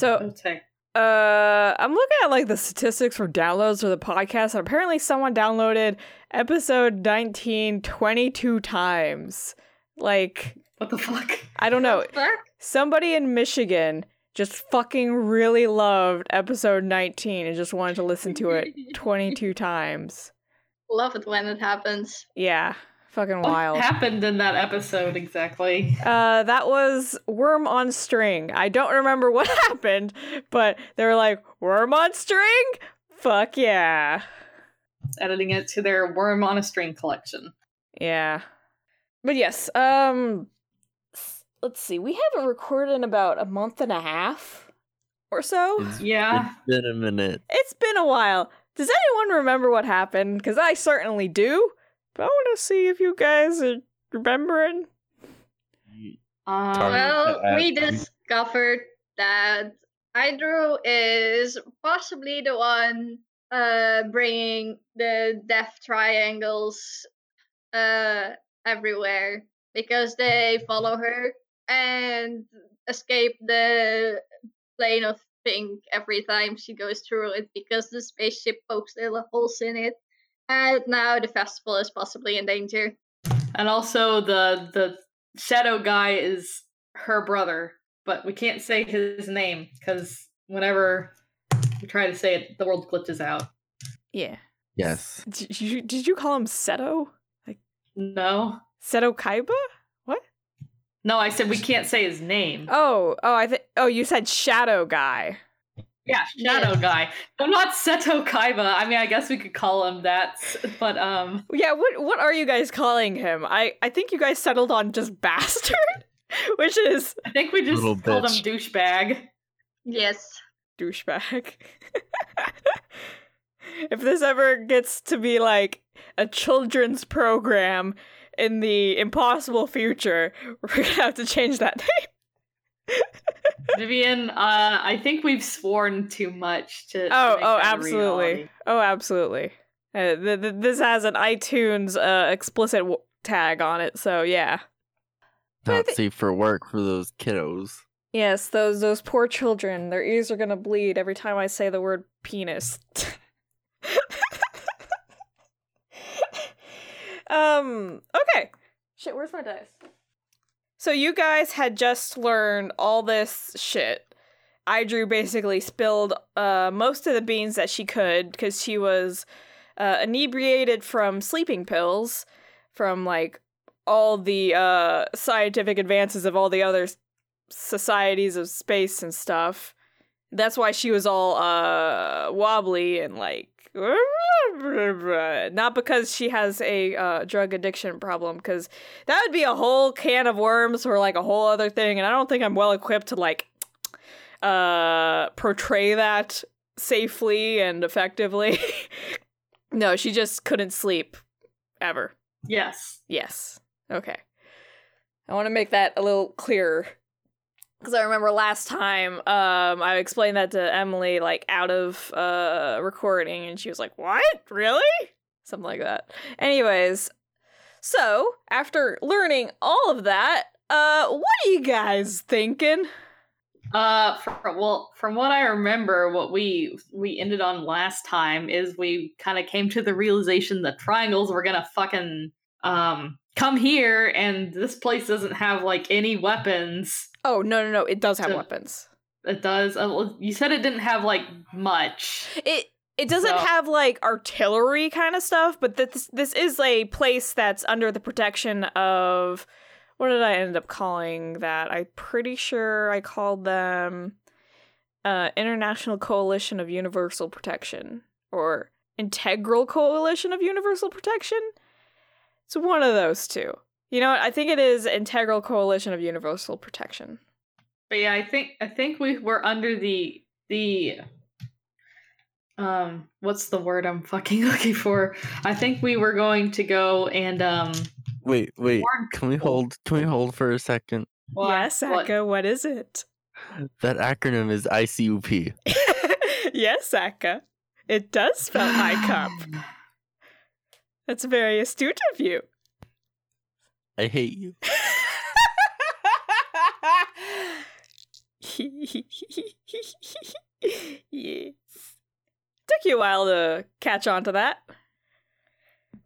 So Okay. Uh, I'm looking at like the statistics for downloads for the podcast, and apparently someone downloaded episode 19 22 times. Like, What the fuck? I don't know. Somebody in Michigan just fucking really loved episode 19 and just wanted to listen to it 22 times. Love it when it happens. Yeah, fucking What wild. happened in that episode exactly? Uh, that was Worm on String. I don't remember what happened, but they were like, Worm on String? Fuck yeah. Editing it to their worm on a string collection. Yeah. But yes, um let's see. We haven't recorded in about a month and a half or so. It's, Yeah. it's been a minute. It's been a while. Does anyone remember what happened? Cuz I certainly do. But I want to see if you guys are remembering. Um, Well, we we- discovered that Hydro is possibly the one uh bringing the death triangles uh everywhere because they follow her and escape the plane of pink every time she goes through it because the spaceship pokes little holes in it and now the festival is possibly in danger and also the the shadow guy is her brother, but we can't say his name because whenever we try to say it, the world glitches out. Yeah. Yes. Did you, did you call him Seto? Like no, Seto Kaiba? What? no, I said we can't say his name. Oh, oh, I think oh, you said Shadow Guy. Yeah, Shadow Guy. No, not Seto Kaiba. I mean, I guess we could call him that, but um, Yeah, what what are you guys calling him? I I think you guys settled on just bastard, which is I think we just Little called him douchebag. yes douchebag. if this ever gets to be like a children's program in the impossible future, we're gonna have to change that name. Vivian, uh, I think we've sworn too much to. to Oh, make oh, absolutely. reality. Oh, absolutely. Uh, th- th- this has an iTunes uh, explicit w- tag on it, so yeah. But Not thi- safe for work for those kiddos. Yes, those those poor children. Their ears are gonna bleed every time I say the word penis. um. Okay. Shit. Where's my dice? So you guys had just learned all this shit. Hydro basically spilled uh, most of the beans that she could because she was uh, inebriated from sleeping pills, from like all the uh, scientific advances of all the other societies of space and stuff. That's why she was all uh, wobbly and like. Not because she has a uh, drug addiction problem, because that would be a whole can of worms or like a whole other thing, and I don't think I'm well equipped to like uh portray that safely and effectively. no, she just couldn't sleep ever. Yes. Yes. Okay. I want to make that a little clearer. Because I remember last time um, I explained that to Emily, like out of uh, recording, and she was like, What? Really? Something like that. Anyways, so after learning all of that, uh, what are you guys thinking? Uh, fr well, from what I remember, what we we ended on last time is we kind of came to the realization that triangles were gonna fucking um come here, and this place doesn't have like any weapons. Oh, no, no, no. It does have So- weapons. It does. Uh, you said it didn't have like much. It it doesn't So- have like artillery kind of stuff, but this this is a place that's under the protection of what did I end up calling that? I'm pretty sure I called them uh International Coalition of Universal Protection or Integral Coalition of Universal Protection. It's one of those two. You know what? I think it is Integral Coalition of Universal Protection. But yeah, I think I think we were under the the um what's the word I'm fucking looking for? I think we were going to go and um Wait, wait. Can we hold? Can we hold for a second? What? yes, What? Akka, what is it? That acronym is ICUP. yes, Akka. It does spell high cup. That's very astute of you. I hate you. yes. Took you a while to catch on to that.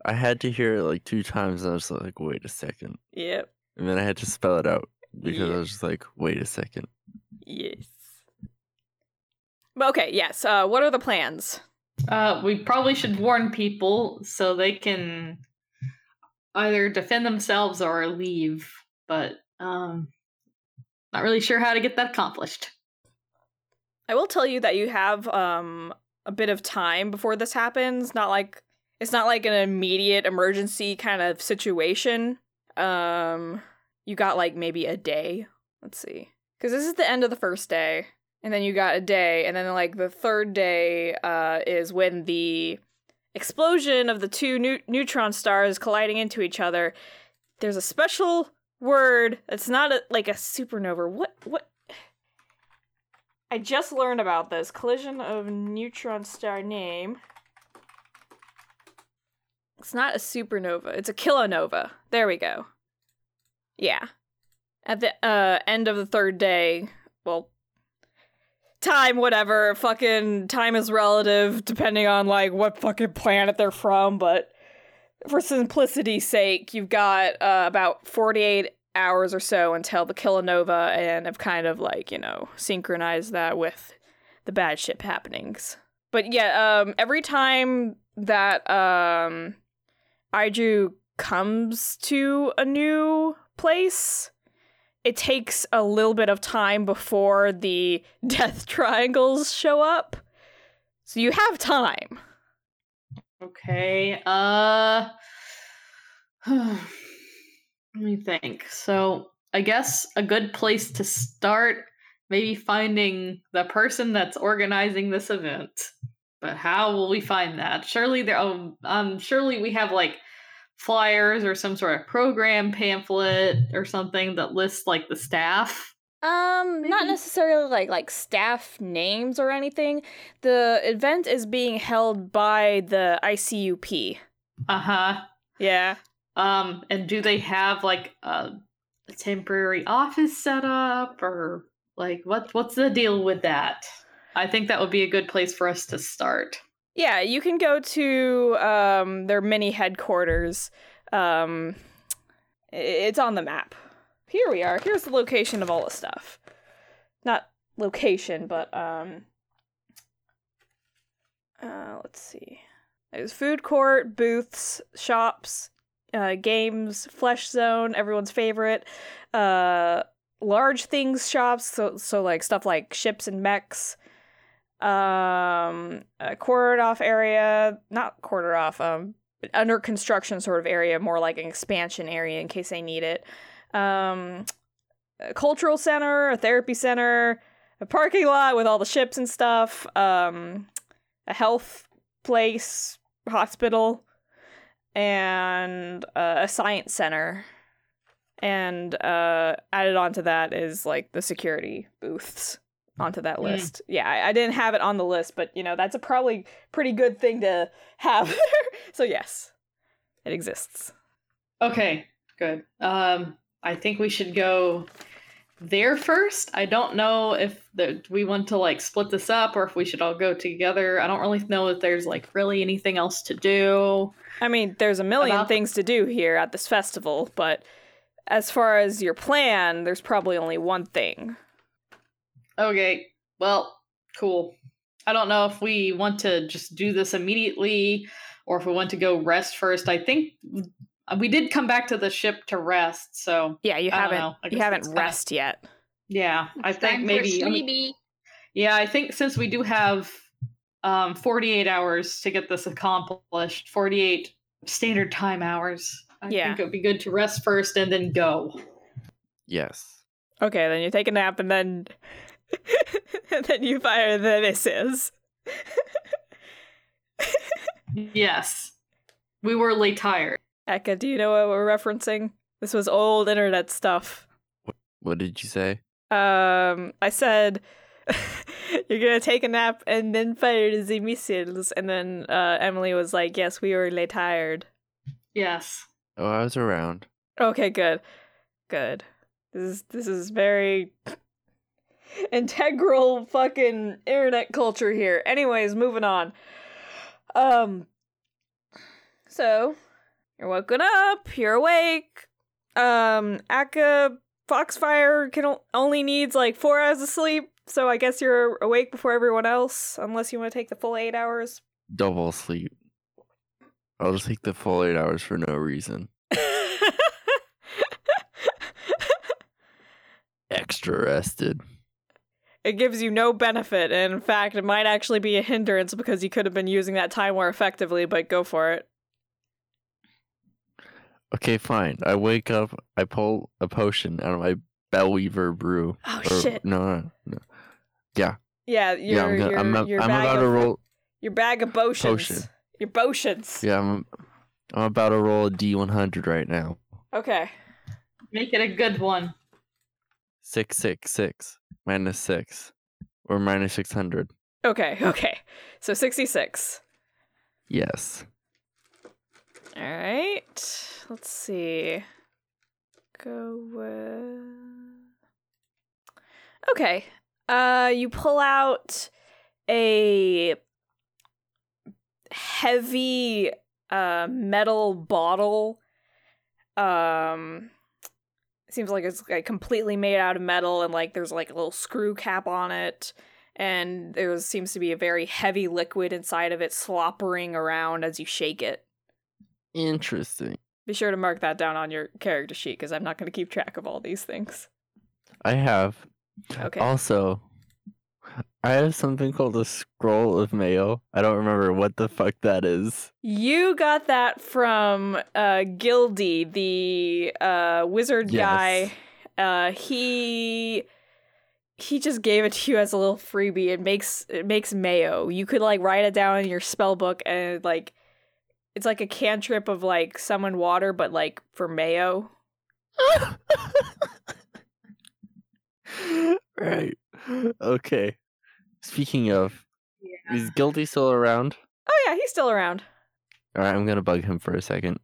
I had to hear it like two times, and I was like, "Wait a second. Yep. and then I had to spell it out because. I was just like, "Wait a second. Yes. Okay, yes. Uh, what are the plans? Uh, we probably should warn people so they can either defend themselves or leave. But um, not really sure how to get that accomplished. I will tell you that you have um a bit of time before this happens. Not like it's not like an immediate emergency kind of situation. Um, you got like maybe a day. Let's see, because this is the end of the first day, and then you got a day, and then like the third day uh is when the explosion of the two neu- neutron stars colliding into each other. There's a special word. It's not a, like a supernova. What what I just learned about this collision of neutron star name. It's not a supernova. It's a kilonova. There we go. Yeah. At the uh, end of the third day, well, time, whatever. Fucking time is relative depending on like what fucking planet they're from, but for simplicity's sake, you've got uh, about 48 hours or so until the kilonova and have kind of like, you know, synchronized that with the bad ship happenings. But yeah, um every time that um Aiju comes to a new place, it takes a little bit of time before the death triangles show up. So you have time. Okay. Uh let me think. So, I guess a good place to start maybe finding the person that's organizing this event. But how will we find that? Surely there um, um surely we have like flyers or some sort of program pamphlet or something that lists like the staff. Um, not necessarily like like staff names or anything. The event is being held by the ICUP. Uh-huh. Yeah. Um, and do they have like a, a temporary office set up or like what what's the deal with that? I think that would be a good place for us to start. Yeah, you can go to um their mini headquarters. Um it's on the map. Here we are. Here's the location of all the stuff. Not location, but um uh let's see. There's food court, booths, shops, uh games, flesh zone, everyone's favorite. Uh large things shops, so so like stuff like ships and mechs um a quartered off area not quarter off um under construction sort of area more like an expansion area in case they need it. Um a cultural center a therapy center a parking lot with all the ships and stuff um a health place hospital and uh, a science center. And uh added onto that is like the security booths onto that Mm. list. Yeah, I, I didn't have it on the list, but you know, that's a probably pretty good thing to have. so yes, it exists. Okay, good. Um, I think we should go there first. I don't know if the, we want to like split this up or if we should all go together. I don't really know if there's like really anything else to do. I mean, there's a million About- things to do here at this festival, but as far as your plan, there's probably only one thing. Okay, well, cool. I don't know if we want to just do this immediately or if we want to go rest first. I think we did come back to the ship to rest, so Yeah, you I don't haven't know. You haven't that's kinda- rest yet. yeah, I think time maybe for I mean, sleepy. Yeah, I think since we do have um 48 hours to get this accomplished, 48 standard time hours. I Yeah. think it would be good to rest first and then go. Yes. Okay, then you take a nap and then and then you fire the missiles. Yes. We were late tired. Eka, do you know what we're referencing? This was old internet stuff. What did you say? Um, I said you're gonna take a nap and then fire the missiles, and then uh, Emily was like, "Yes, we were late tired." Yes. Oh, I was around. Okay, good, good. This is this is very. integral fucking internet culture here. Anyways, moving on. Um so you're woken up, you're awake. Um Akka Foxfire can only needs like 4 hours of sleep, so I guess you're awake before everyone else unless you want to take the full 8 hours. Double sleep. I'll just take the full eight hours for no reason. Extra rested. It gives you no benefit, and in fact, it might actually be a hindrance because you could have been using that time more effectively, but go for it. Okay, fine. I wake up. I pull a potion out of my Bellweaver brew. Oh Or- shit. No, no, no. Yeah, Yeah, your yeah. I'm, gonna, your, I'm, a- your I'm about of, to roll. your bag of potions. Potion. Your potions. Yeah, I'm. I'm about to roll a D100 right now. Okay. Make it a good one. Six, six, six, minus six, or minus six hundred. Okay, okay. So 66. Yes. All right. Let's see. Go with. Okay. Uh, you pull out a heavy uh metal bottle. Um, seems like it's like completely made out of metal, and like there's like a little screw cap on it. And there seems to be a very heavy liquid inside of it sloppering around as you shake it. Interesting. Be sure to mark that down on your character sheet because I'm not going to keep track of all these things. I have. Okay. Also, I have something called a scroll of mayo. I don't remember what the fuck that is. You got that from uh Gildy, the uh wizard guy. Yes. Uh he he just gave it to you as a little freebie. It makes it makes mayo. You could like write it down in your spell book and like it's like a cantrip of like summon water, but like for mayo. right. Okay. Speaking of, Yeah. is Gildy still around? Oh yeah, he's still around. All right, I'm gonna bug him for a second.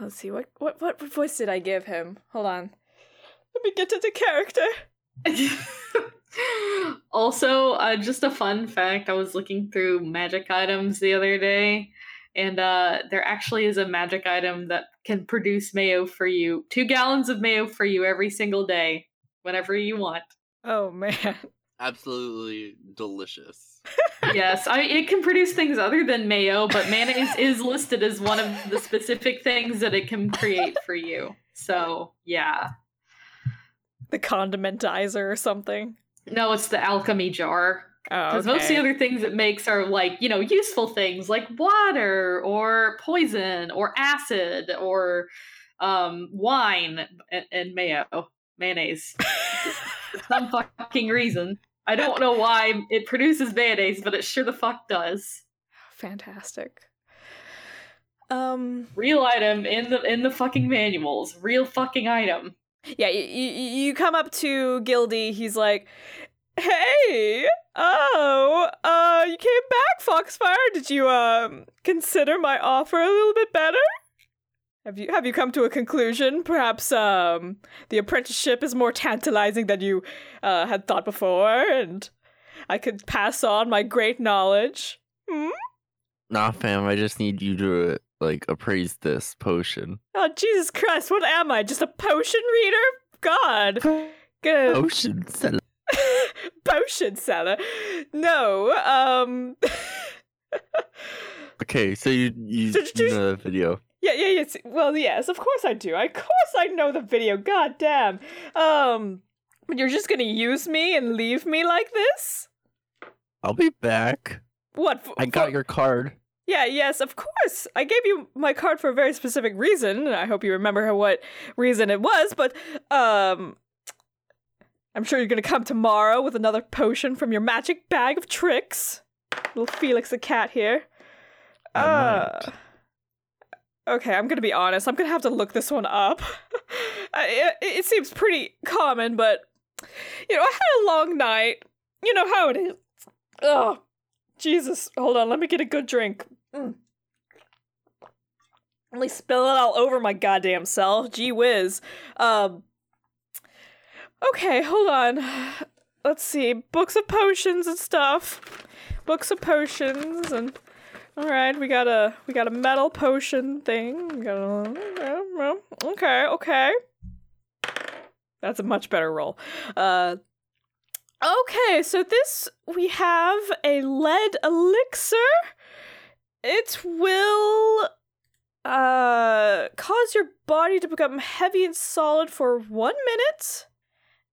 Let's see what what what voice did I give him? Hold on. Let me get to the character. also, uh, just a fun fact I was looking through magic items the other day, and uh, there actually is a magic item that can produce mayo for you two gallons of mayo for you every single day, whenever you want. Oh man. Absolutely delicious. yes, I it can produce things other than mayo, but mayonnaise is listed as one of the specific things that it can create for you. So, yeah. The condimentizer or something. No, it's the alchemy jar. Oh, Because most of the other things it makes are like, you know, useful things like water or poison or acid or um, wine and, and mayo, mayonnaise. Some fucking reason. I don't know why it produces mayonnaise, but it sure the fuck does. Fantastic. Um. Real item in the in the fucking manuals. Real fucking item. Yeah. You, you, you come up to Gildy. He's like, "Hey, oh, uh, you came back, Foxfire. Did you um consider my offer a little bit better? Have you have you come to a conclusion? Perhaps um the apprenticeship is more tantalizing than you uh, had thought before, and I could pass on my great knowledge." Hmm? Nah, fam. I just need you to like appraise this potion. Oh Jesus Christ! What am I? Just a potion reader? God, good Potion. seller. potion seller. No, um, Okay, so you you, you- know the video. Yeah, yeah, yes. Well, yes, of course I do. Of course I know the video. God damn. Um, but you're just gonna use me and leave me like this? I'll be back. What? f- I got for- your card. Yeah, yes, of course. I gave you my card for a very specific reason. and I hope you remember what reason it was, but um I'm sure you're to come tomorrow with another potion from your magic bag of tricks. Little Felix the cat here. I Uh, okay, I'm to be honest. I'm to have to look this one up. It, it seems pretty common, but you know, I had a long night. You know how it is. Oh, Jesus. Hold on, let me get a good drink. Mm. Only spill it all over my goddamn self. Gee whiz. Um. Okay, hold on. let's see, books of potions and stuff. Books of potions and all right, we got a we got a metal potion thing. Got a, okay, okay. That's a much better roll. Uh, okay, so this we have a lead elixir. It will uh cause your body to become heavy and solid for one minute,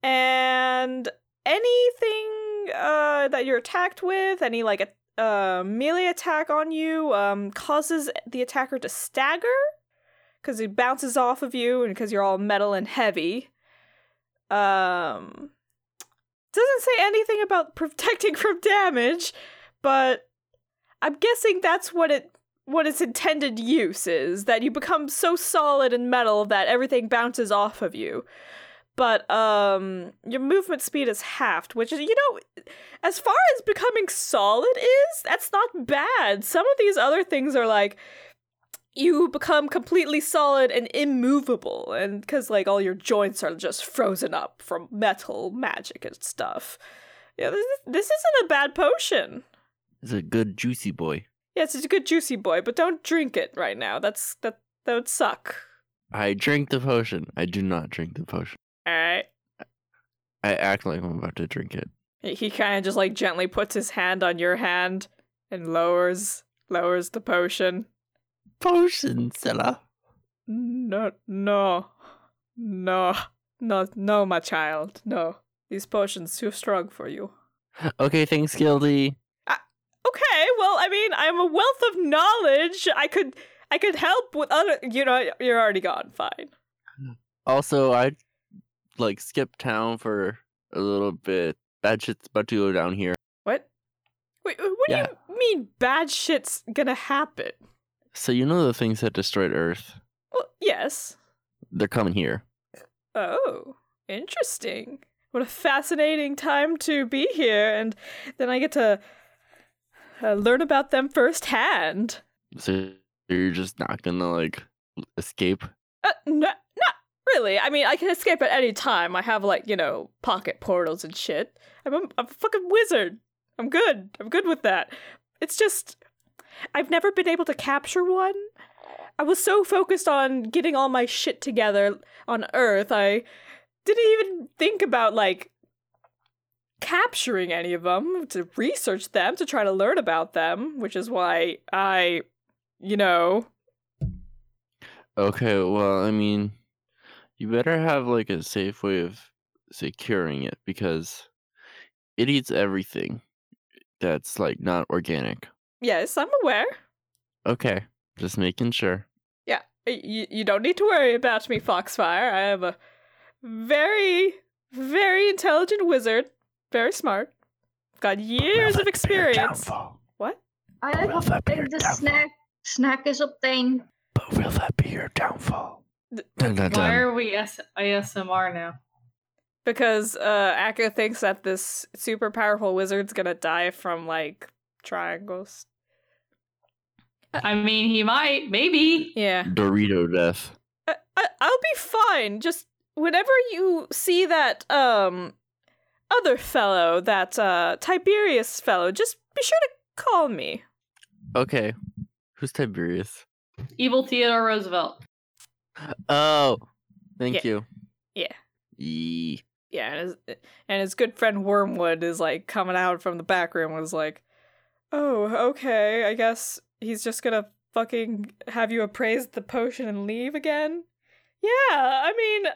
and anything uh that you're attacked with, any like a uh, melee attack on you um, causes the attacker to stagger because it bounces off of you and because you're all metal and heavy. Um, doesn't say anything about protecting from damage, but I'm guessing that's what it what its intended use is that you become so solid and metal that everything bounces off of you but um your movement speed is halved which is you know as far as becoming solid is that's not bad some of these other things are like you become completely solid and immovable and because like all your joints are just frozen up from metal magic and stuff yeah this, this isn't a bad potion It's a good juicy boy. yes it's a good juicy boy but don't drink it right now that's that that would suck I drink the potion. I do not drink the potion. all right I act like I'm about to drink it. He kind of just like gently puts his hand on your hand and lowers lowers the potion. Potion seller. No, no, no, no, no, my child, no. These potions too strong for you. Okay, thanks, Gildy. Okay, well, I mean, I'm a wealth of knowledge. I could, I could help with other. You know, you're already gone. Fine. Also, I like skip town for a little bit. Bad shit's about to go down here. What? Wait, what Yeah. do you mean bad shit's gonna happen? So you know the things that destroyed Earth? Well, yes. They're coming here. Oh, interesting. What a fascinating time to be here, and then I get to uh, learn about them firsthand. So you're just not gonna like escape. Uh, no, not really. I mean, I can escape at any time. I have, like, you know, pocket portals and shit. I'm a, I'm a fucking wizard. I'm good. I'm good with that. It's just, I've never been able to capture one. I was so focused on getting all my shit together on Earth, I didn't even think about, like, capturing any of them, to research them, to try to learn about them, which is why I, you know, Okay, well, I mean, you better have like a safe way of securing it because it eats everything that's like not organic. yes, I'm aware. Okay, just making sure. Yeah, you, you don't need to worry about me, Foxfire. I am a very, very intelligent wizard. Very smart. Got years of experience. What? I Will that be your think the downfall? snack snack is obtained. But will that be your downfall? Th- Dun, dun, Why dun. are we S- ASMR now? Because uh, Akka thinks that this super powerful wizard's gonna die from, like, triangles. I mean, he might, maybe. Yeah. Dorito death. I, I, I'll be fine. Just whenever you see that, um, other fellow, that, uh, Tiberius fellow, just be sure to call me. Okay, who's Tiberius? Evil Theodore Roosevelt. Oh, thank Yeah. you. Yeah. Yee. Yeah, and his, eh, and his good friend Wormwood is like coming out from the back room was like, "Oh, okay, I guess he's just gonna fucking have you appraise the potion and leave again." Yeah, I mean,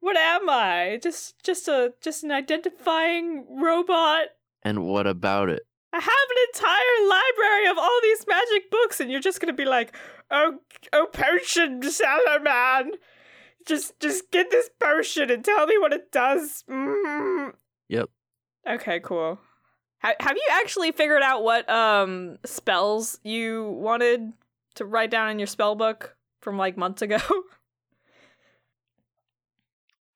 what am I? Just just a just an identifying robot. And what about it? I have an entire library of all these magic books, and you're just gonna be like, "Oh, oh, potion seller man, just just get this potion and tell me what it does." Mm. Yep. Okay, cool. Ha- have you actually figured out what um spells you wanted to write down in your spell book from like months ago?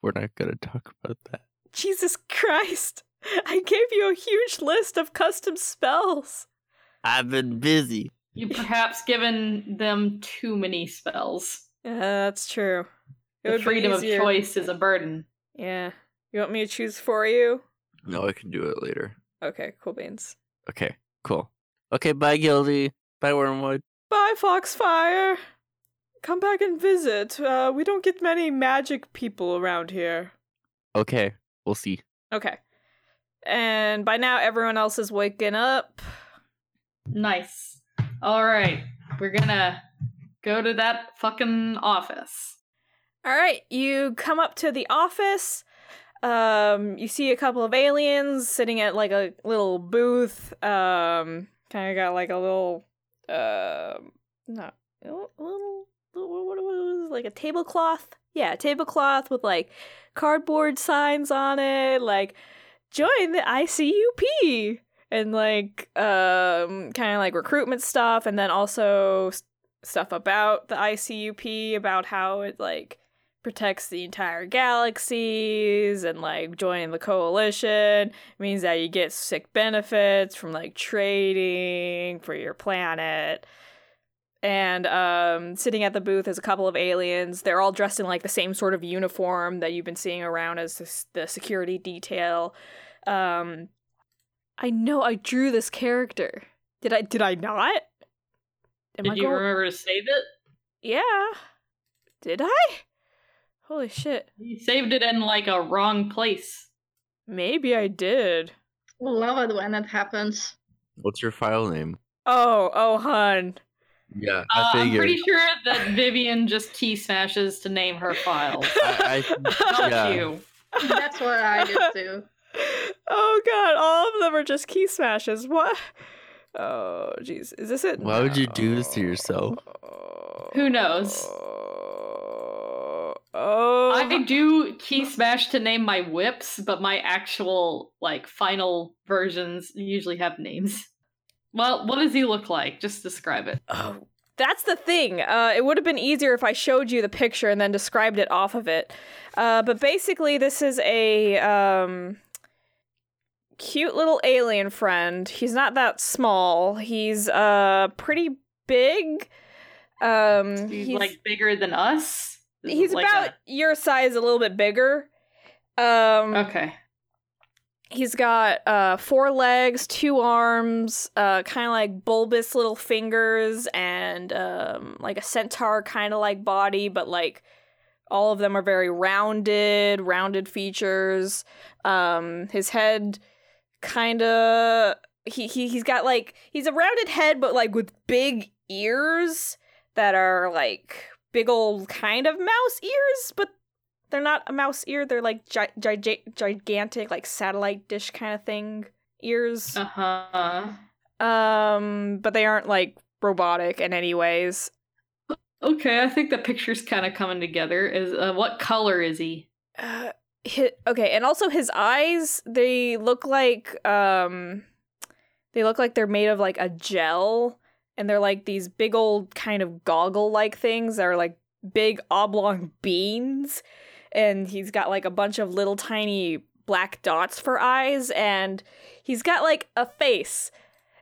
We're not gonna talk about that. Jesus Christ! I gave you a huge list of custom spells. I've been busy. You perhaps given them too many spells. Yeah, that's true. It The freedom of choice is a burden. Yeah. You want me to choose for you? No, I can do it later. Okay, cool beans. Okay, cool. Okay, bye, Gildy. Bye, Wormwood. Bye, Foxfire. Come back and visit. Uh, we don't get many magic people around here. Okay, we'll see. Okay. And by now, everyone else is waking up. Nice. All right, we're gonna go to that fucking office. All right, you come up to the office. Um, you see a couple of aliens sitting at like a little booth. Um, kind of got like a little, um, not a little, little, what was like a tablecloth? Yeah, tablecloth with like cardboard signs on it, like join the ICUP and like um kind of like recruitment stuff and then also s- stuff about the ICUP about how it like protects the entire galaxies and like joining the coalition. Means that you get sick benefits from like trading for your planet and um sitting at the booth is a couple of aliens. They're all dressed in like the same sort of uniform that you've been seeing around as this, the security detail. Um i know i drew this character. Did i did i not? Am Did I you going- remember to save it? yeah. Did i? Holy shit. You saved it in like a wrong place. maybe i did. Love it when it happens. What's your file name? oh oh hun Yeah, Uh, I I'm figured. pretty sure that Vivian just key smashes to name her files. I, Not Yeah. you. That's what I did too. oh god, all of them are just key smashes. What? Oh jeez, is this it? Why would you do this to yourself? Who knows? Oh, I do key smash to name my whips, but my actual like final versions usually have names. Well, what does he look like? Just describe it. Oh, that's the thing. Uh, it would have been easier if I showed you the picture and then described it off of it. Uh, but basically, this is a um, cute little alien friend. He's not that small. He's uh pretty big. Um, He's, like bigger than us. Is he's like about your size, a little bit bigger. Um, okay. He's got uh, four legs, two arms, uh, kind of like bulbous little fingers, and um, like a centaur kind of like body, but like all of them are very rounded, rounded features. Um, his head kind of he, he he's got like he's a rounded head, but like with big ears that are like big old kind of mouse ears, but they're not a mouse ear. They're like gi- gi- gigantic, like satellite dish kind of thing ears. Uh huh. Um, but they aren't like robotic in any ways. Okay, I think the picture's kind of coming together. Is uh, what color is he? Uh, hi okay, and also his eyes. They look like um, they look like they're made of like a gel, and they're like these big old kind of goggle like things that are like big oblong beans. And he's got like a bunch of little tiny black dots for eyes, and he's got like a face.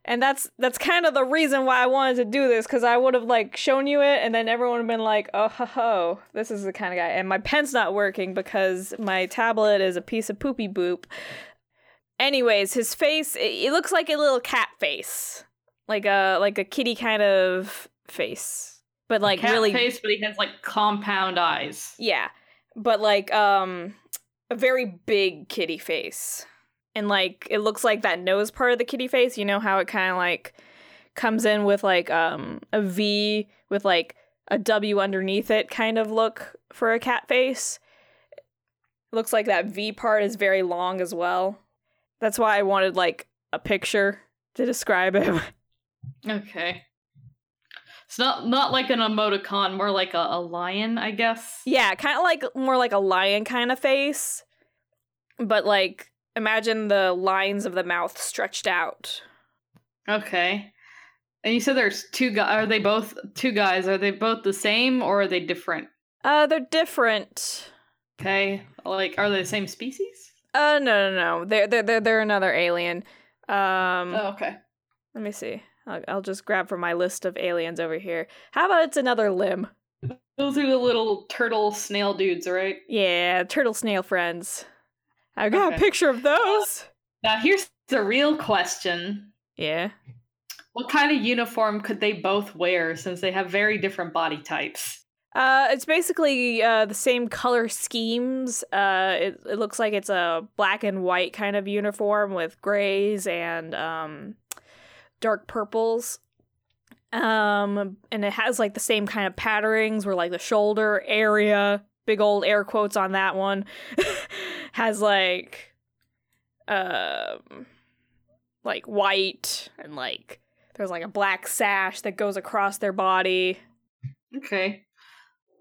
And that's that's kind of the reason why I wanted to do this, because I would have like shown you it, and then everyone would have been like, "Oh ho ho, this is the kind of guy." And my pen's not working because my tablet is a piece of poopy boop. Anyways, his face it, it looks like a little cat face, like a like a kitty kind of face, but like Cat really face, but he has like compound eyes. yeah, but like um a very big kitty face. And like it looks like that nose part of the kitty face, you know how it kind of like comes in with like um a V with like a W underneath it kind of look for a cat face. Looks like that V part is very long as well. That's why I wanted like a picture to describe it. Okay. It's not not like an emoticon, more like a, a lion, I guess. Yeah, kind of like more like a lion kind of face. But like imagine the lines of the mouth stretched out. Okay. And you said there's two guys. Are they both two guys? Are they both the same or are they different? Uh they're different. Okay. Like, are they the same species? Uh no no no. They're they're they're, they're another alien. Um Oh, okay. let me see. I'll, I'll just grab from my list of aliens over here. How about it's another limb? Those are the little turtle snail dudes, right? Yeah, turtle snail friends. I've got a picture of those. Now here's the real question. Yeah. What kind of uniform could they both wear since they have very different body types? Uh, it's basically uh, the same color schemes. Uh, it, it looks like it's a black and white kind of uniform with grays and um, dark purples. Um, and it has like the same kind of patterns where like the shoulder area, big old air quotes on that one, has like um like white and like there's like a black sash that goes across their body. Okay.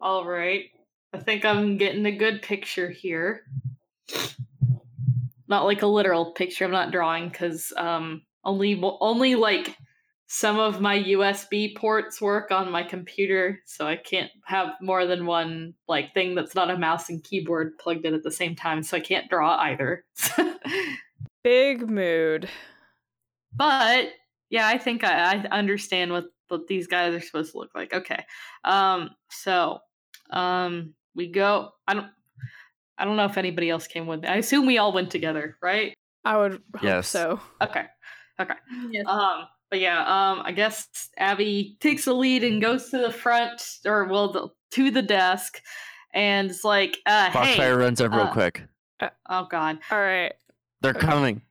All right. I think I'm getting a good picture here. Not like a literal picture. I'm not drawing because um, only only like some of my USB ports work on my computer, so I can't have more than one like thing that's not a mouse and keyboard plugged in at the same time. So I can't draw either. Big mood. But yeah, I think I, I understand what what these guys are supposed to look like. Okay. Um. So um, we go. I don't. I don't know if anybody else came with me. I assume we all went together, right? I would hope Yes. so. Okay. Okay. Yes. Um. But yeah. Um. I guess Abby takes the lead and goes to the front, or well, the, to the desk, and it's like, uh, Foxfire hey. runs up real uh, quick. Oh God. All right. They're coming.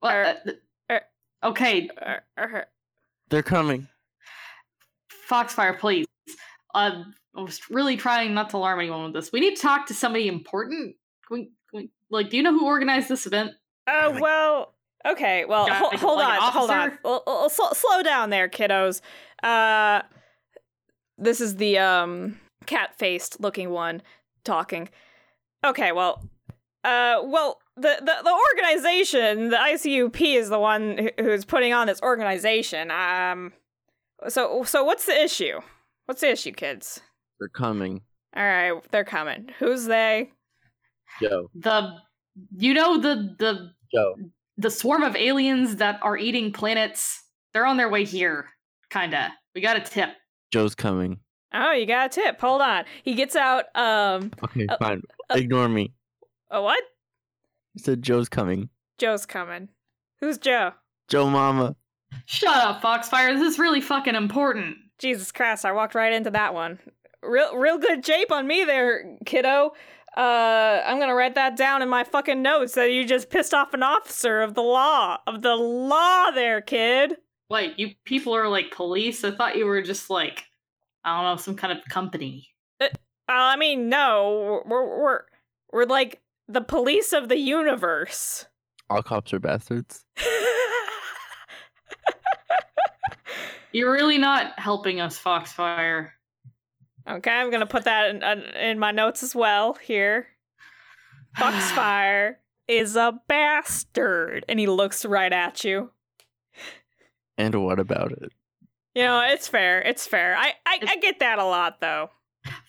What? er, uh, er. okay, Uh, uh, They're coming. Foxfire, please. Um, I was really trying not to alarm anyone with this. We need to talk to somebody important. Can we, can we, like, do you know who organized this event? Oh well. Okay. Well, Got, hol- like, hold like an on. Hold on. officer? L- l- sl- slow down there, kiddos. Uh, this is the um cat-faced looking one talking. Okay. Well. Uh. Well. The, the, the organization, the ICUP, is the one who's putting on this organization. Um, so so what's the issue? What's the issue, kids? They're coming. All right, they're coming. Who's they? Joe. The, you know, the the Joe. The swarm of aliens that are eating planets. They're on their way here. Kinda. We got a tip. Joe's coming. Oh, you got a tip. Hold on. He gets out um Okay, fine. uh, Ignore me. a what? I said Joe's coming. Joe's coming. Who's Joe? Joe Mama. Shut up, Foxfire. This is really fucking important. Jesus Christ, I walked right into that one. Real real good jape on me there, kiddo. Uh I'm gonna write that down in my fucking notes that you just pissed off an officer of the law. Of the law there, kid. Like, you people are like police. I thought you were just like, I don't know, some kind of company. Uh, I mean, no, we're we're we're like the police of the universe. All cops are bastards. You're really not helping us, Foxfire. Okay, I'm gonna put that in, in, in my notes as well here. Foxfire is a bastard, and he looks right at you. And what about it? You know, it's fair. It's fair. I I, I get that a lot though.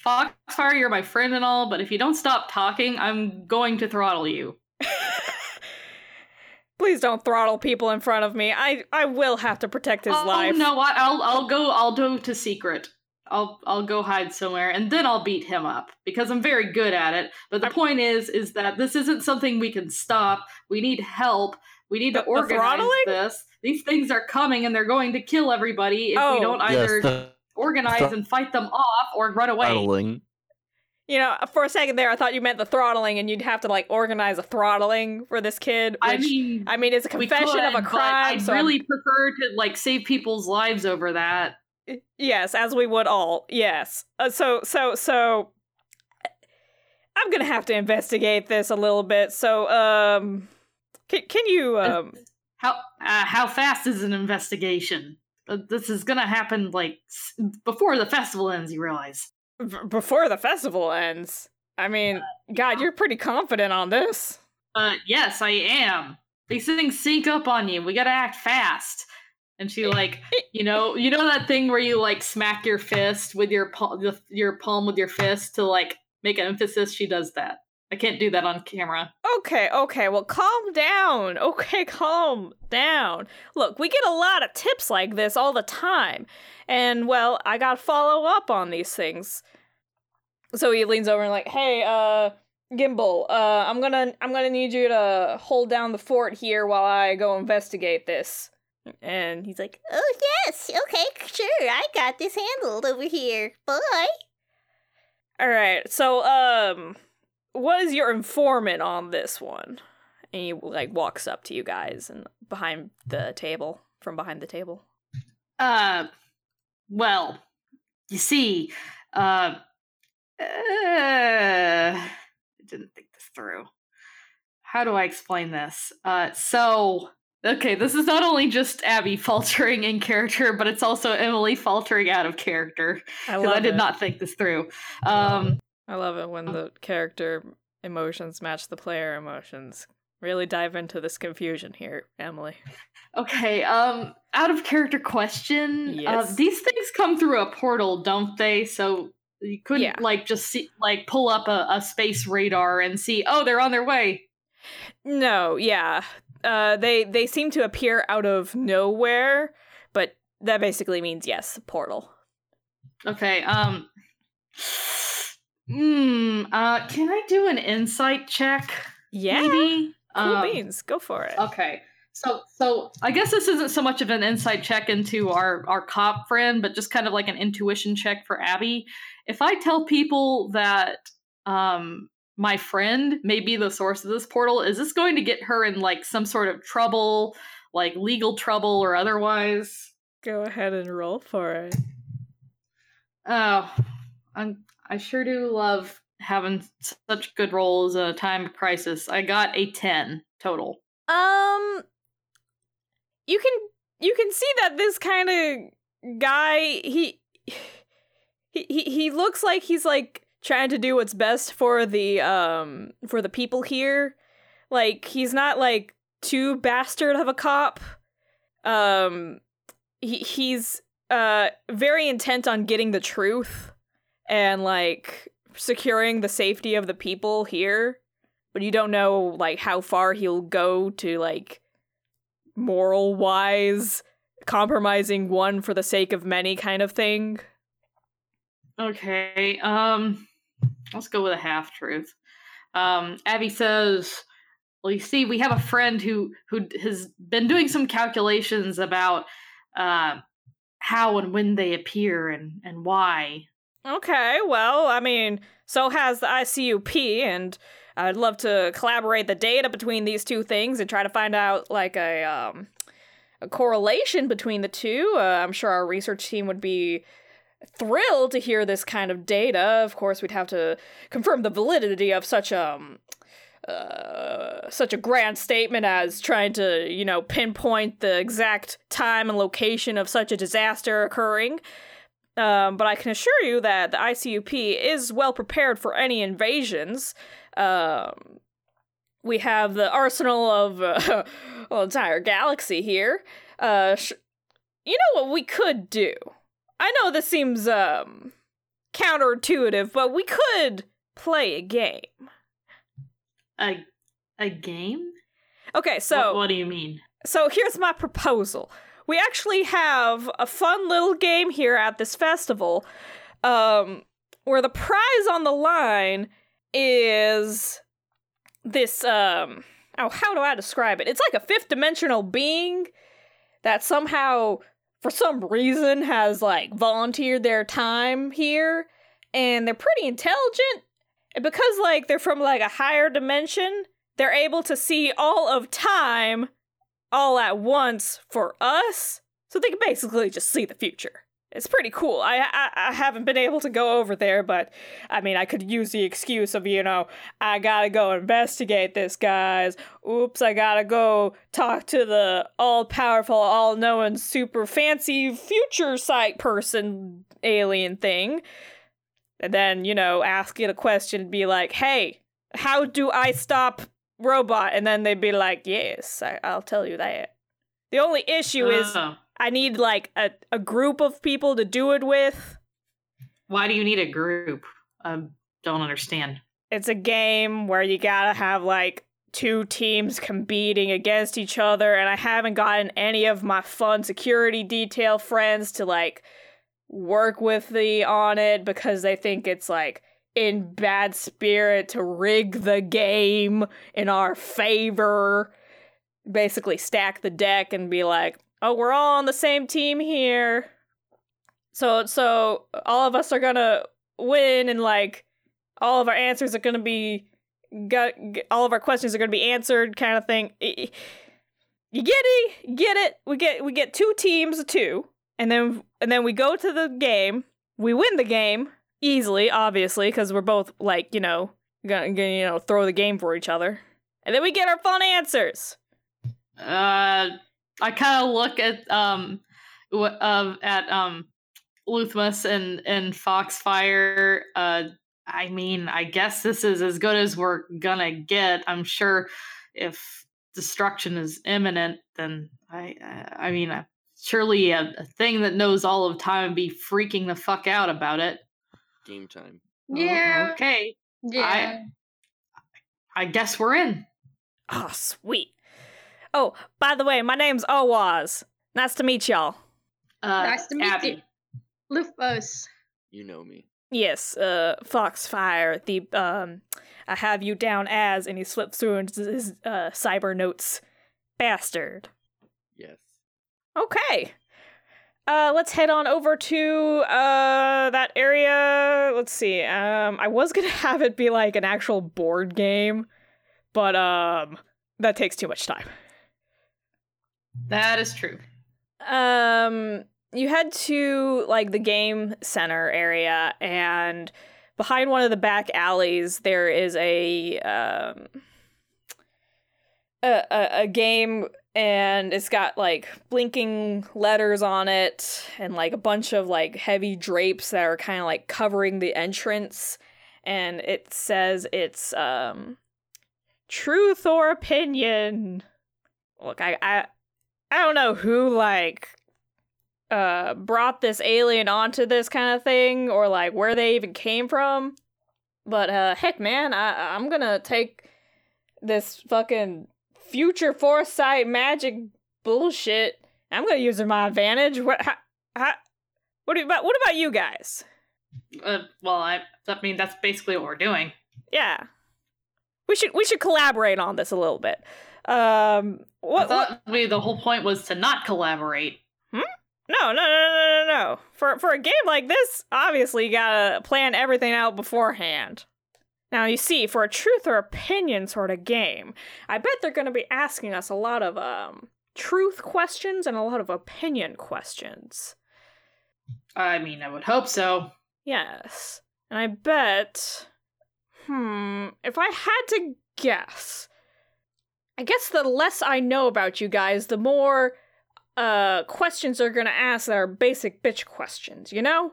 Foxfire, you're my friend and all, but if you don't stop talking, I'm going to throttle you. Please don't throttle people in front of me. I I will have to protect his oh, oh life. no, what? I'll I'll go I'll go to secret. I'll I'll go hide somewhere and then I'll beat him up because I'm very good at it. But the point is is that this isn't something we can stop. We need help. We need The- to the organize throttling? this. These things are coming and they're going to kill everybody if Oh. we don't oh. either yes, the organize thro- and fight them off or run away. throttling. You know, uh, for a second there, I thought you meant the throttling, and you'd have to like organize a throttling for this kid. Which, I mean, I mean, it's a we confession of a crime. I'd so I'm- really prefer to like save people's lives over that. Yes, as we would all. Yes. Uh, so so so. I'm gonna have to investigate this a little bit. So, um, can can you um? How uh, how fast is an investigation? Uh, this is gonna happen like s- before the festival ends. You realize? b- before the festival ends. I mean, God, you're pretty confident on this. Uh, yes, I am. These things sync up on you. We gotta act fast. And she like, you know, you know that thing where you like smack your fist with your palm, your palm with your fist to like make an emphasis. She does that. I can't do that on camera. Okay, okay, well, calm down. Okay, calm down. Look, we get a lot of tips like this all the time. And, well, I gotta follow up on these things. So he leans over and, like, hey, uh, Gimbal, uh, I'm gonna I'm gonna need you to hold down the fort here while I go investigate this. And he's like, Oh, yes. Okay, sure. I got this handled over here. Bye. All right. So, um, what is your informant on this one? And he like walks up to you guys and behind the table, from behind the table. Uh, well, you see, uh, uh, I didn't think this through. How do I explain this? Uh, so okay, this is not only just Abby faltering in character, but it's also Emily faltering out of character I because I did not think this through. Um, I love it when the character emotions match the player emotions. Really dive into this confusion here, Emily. okay, um, out of character question. Yes. Uh, these things come through a portal, don't they? So you couldn't Yeah. like just see like pull up a, a space radar and see, oh, they're on their way. No, yeah. Uh they they seem to appear out of nowhere, but that basically means yes, portal. Okay, um Hmm, uh can I do an insight check? Yeah. Maybe? Cool Um, beans. Go for it. Okay. So so I guess this isn't so much of an insight check into our our cop friend, but just kind of like an intuition check for Abby. If I tell people that um my friend may be the source of this portal, is this going to get her in like some sort of trouble, like legal trouble or otherwise? Go ahead and roll for it. Oh, I'm, I sure do love having such good rolls in a time of crisis. I got a 10 total. Um you can you can see that this kind of guy he he he he looks like he's like trying to do what's best for the um for the people here. Like he's not like too bastard of a cop. Um he he's uh very intent on getting the truth and like securing the safety of the people here but you don't know like how far he'll go to like moral wise compromising one for the sake of many kind of thing Okay, um, let's go with a half truth. Um, Abby says, "Well, you see, we have a friend who who has been doing some calculations about uh, how and when they appear and and why." okay well i mean so has the icup and i'd love to collaborate the data between these two things and try to find out like a um a correlation between the two uh, i'm sure our research team would be thrilled to hear this kind of data of course we'd have to confirm the validity of such um uh, such a grand statement as trying to, you know, pinpoint the exact time and location of such a disaster occurring. Um, but I can assure you that the ICUP is well prepared for any invasions. Um, we have the arsenal of uh, well, entire galaxy here. Uh, sh- you know what we could do? I know this seems um counterintuitive, but we could play a game. A a game? Okay, so what, what do you mean? So here's my proposal. We actually have a fun little game here at this festival um, where the prize on the line is this um oh how do I describe it? It's like a fifth dimensional being that somehow for some reason has like volunteered their time here and they're pretty intelligent and because like they're from like a higher dimension, they're able to see all of time all at once for us. So they can basically just see the future. It's pretty cool. I, I I haven't been able to go over there, but I mean, I could use the excuse of you know I gotta go investigate this, guys. Oops, I gotta go talk to the all powerful, all knowing, super fancy future sight person alien thing, and then you know ask it a question and be like, hey, how do I stop robot? And then they'd be like, yes, I, I'll tell you that. The only issue is Oh. I need like a, a group of people to do it with. why do you need a group? I don't understand. It's a game where you gotta have like two teams competing against each other, and I haven't gotten any of my fun security detail friends to like work with me on it because they think it's like in bad spirit to rig the game in our favor. Basically, stack the deck and be like, "Oh, we're all on the same team here." So, so all of us are gonna win, and like all of our answers are gonna be, got all of our questions are gonna be answered, kind of thing. You get it? Get it? We get we get two teams of two, and then and then we go to the game. We win the game easily, obviously, because we're both like you know gonna, gonna you know throw the game for each other, and then we get our fun answers. Uh, I kind of look at um, w- uh, at um, Luthmus and and Foxfire. Uh, I mean, I guess this is as good as we're gonna get. I'm sure if destruction is imminent, then I I, I mean, uh, surely a, a thing that knows all of time would be freaking the fuck out about it. Game time. Yeah. Okay. Yeah. I guess we're in. Oh, sweet. Oh, by the way, my name's Owaz. Nice to meet y'all. Uh, Nice to meet Abby. you. Lufos. You know me. Yes, uh, Foxfire, the, um, I have you down as, and he slips through his, his uh, cyber notes. Bastard. Yes. Okay. Uh, let's head on over to, uh, that area. Let's see. Um, I was gonna have it be like an actual board game, but, um, that takes too much time. That is true. Um, you head to like the game center area, and behind one of the back alleys, there is a um a, a, a game, and it's got like blinking letters on it, and like a bunch of like heavy drapes that are kind of like covering the entrance, and it says it's um truth or opinion. Look, I I I don't know who like uh brought this alien onto this kind of thing or like where they even came from. But uh heck man, I I'm going to take this fucking future foresight magic bullshit. I'm going to use it to my advantage. What how, how, what do you, about what about you guys? Uh, well, I I mean that's basically what we're doing. Yeah. We should we should collaborate on this a little bit. Um I what, what thought we, the whole point was to not collaborate. No, no, no, no, no, no. For for a game like this, obviously you gotta plan everything out beforehand. Now you see, for a truth or opinion sort of game, I bet they're gonna be asking us a lot of um truth questions and a lot of opinion questions. I mean, I would hope so. Yes. And I bet hmm, if I had to guess, I guess the less I know about you guys, the more uh questions they're gonna ask that are basic bitch questions, you know?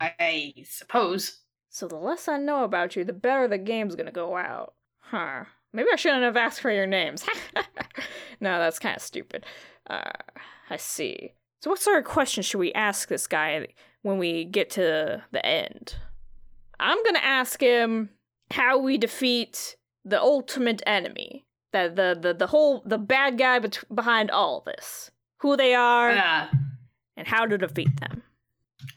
I suppose. So the less I know about you, the better the game's gonna go out. Huh. Maybe I shouldn't have asked for your names. no, that's kind of stupid. Uh, I see. So what sort of questions should we ask this guy when we get to the end? I'm gonna ask him how we defeat the ultimate enemy. The the the, the whole the bad guy bet- behind all this. Who they are Uh, and how to defeat them.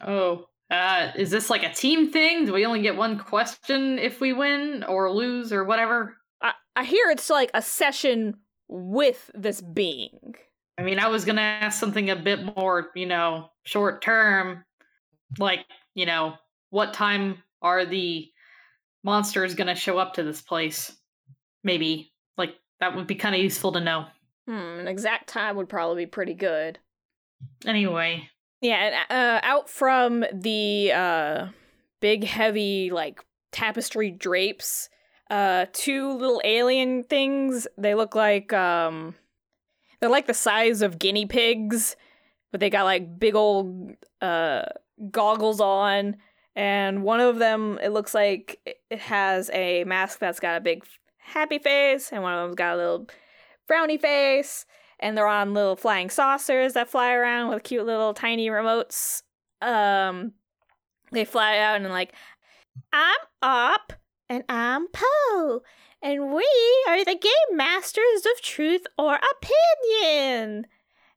oh, uh, is this like a team thing? Do we only get one question if we win or lose or whatever? I, I hear it's like a session with this being. I mean, I was gonna ask something a bit more, you know, short term, like, you know, what time are the monsters gonna show up to this place? Maybe, that would be kind of useful to know. Hmm, an exact time would probably be pretty good. Anyway, Yeah, and uh, out from the uh, big, heavy, like tapestry drapes, uh, two little alien things. They look like um, they're like the size of guinea pigs, but they got like big old uh goggles on. And one of them, it looks like it- it has a mask that's got a big happy face, and one of them's got a little frowny face and they're on little flying saucers that fly around with cute little tiny remotes. Um, they fly out and like, I'm Op and I'm Poe, and we are the game masters of truth or opinion,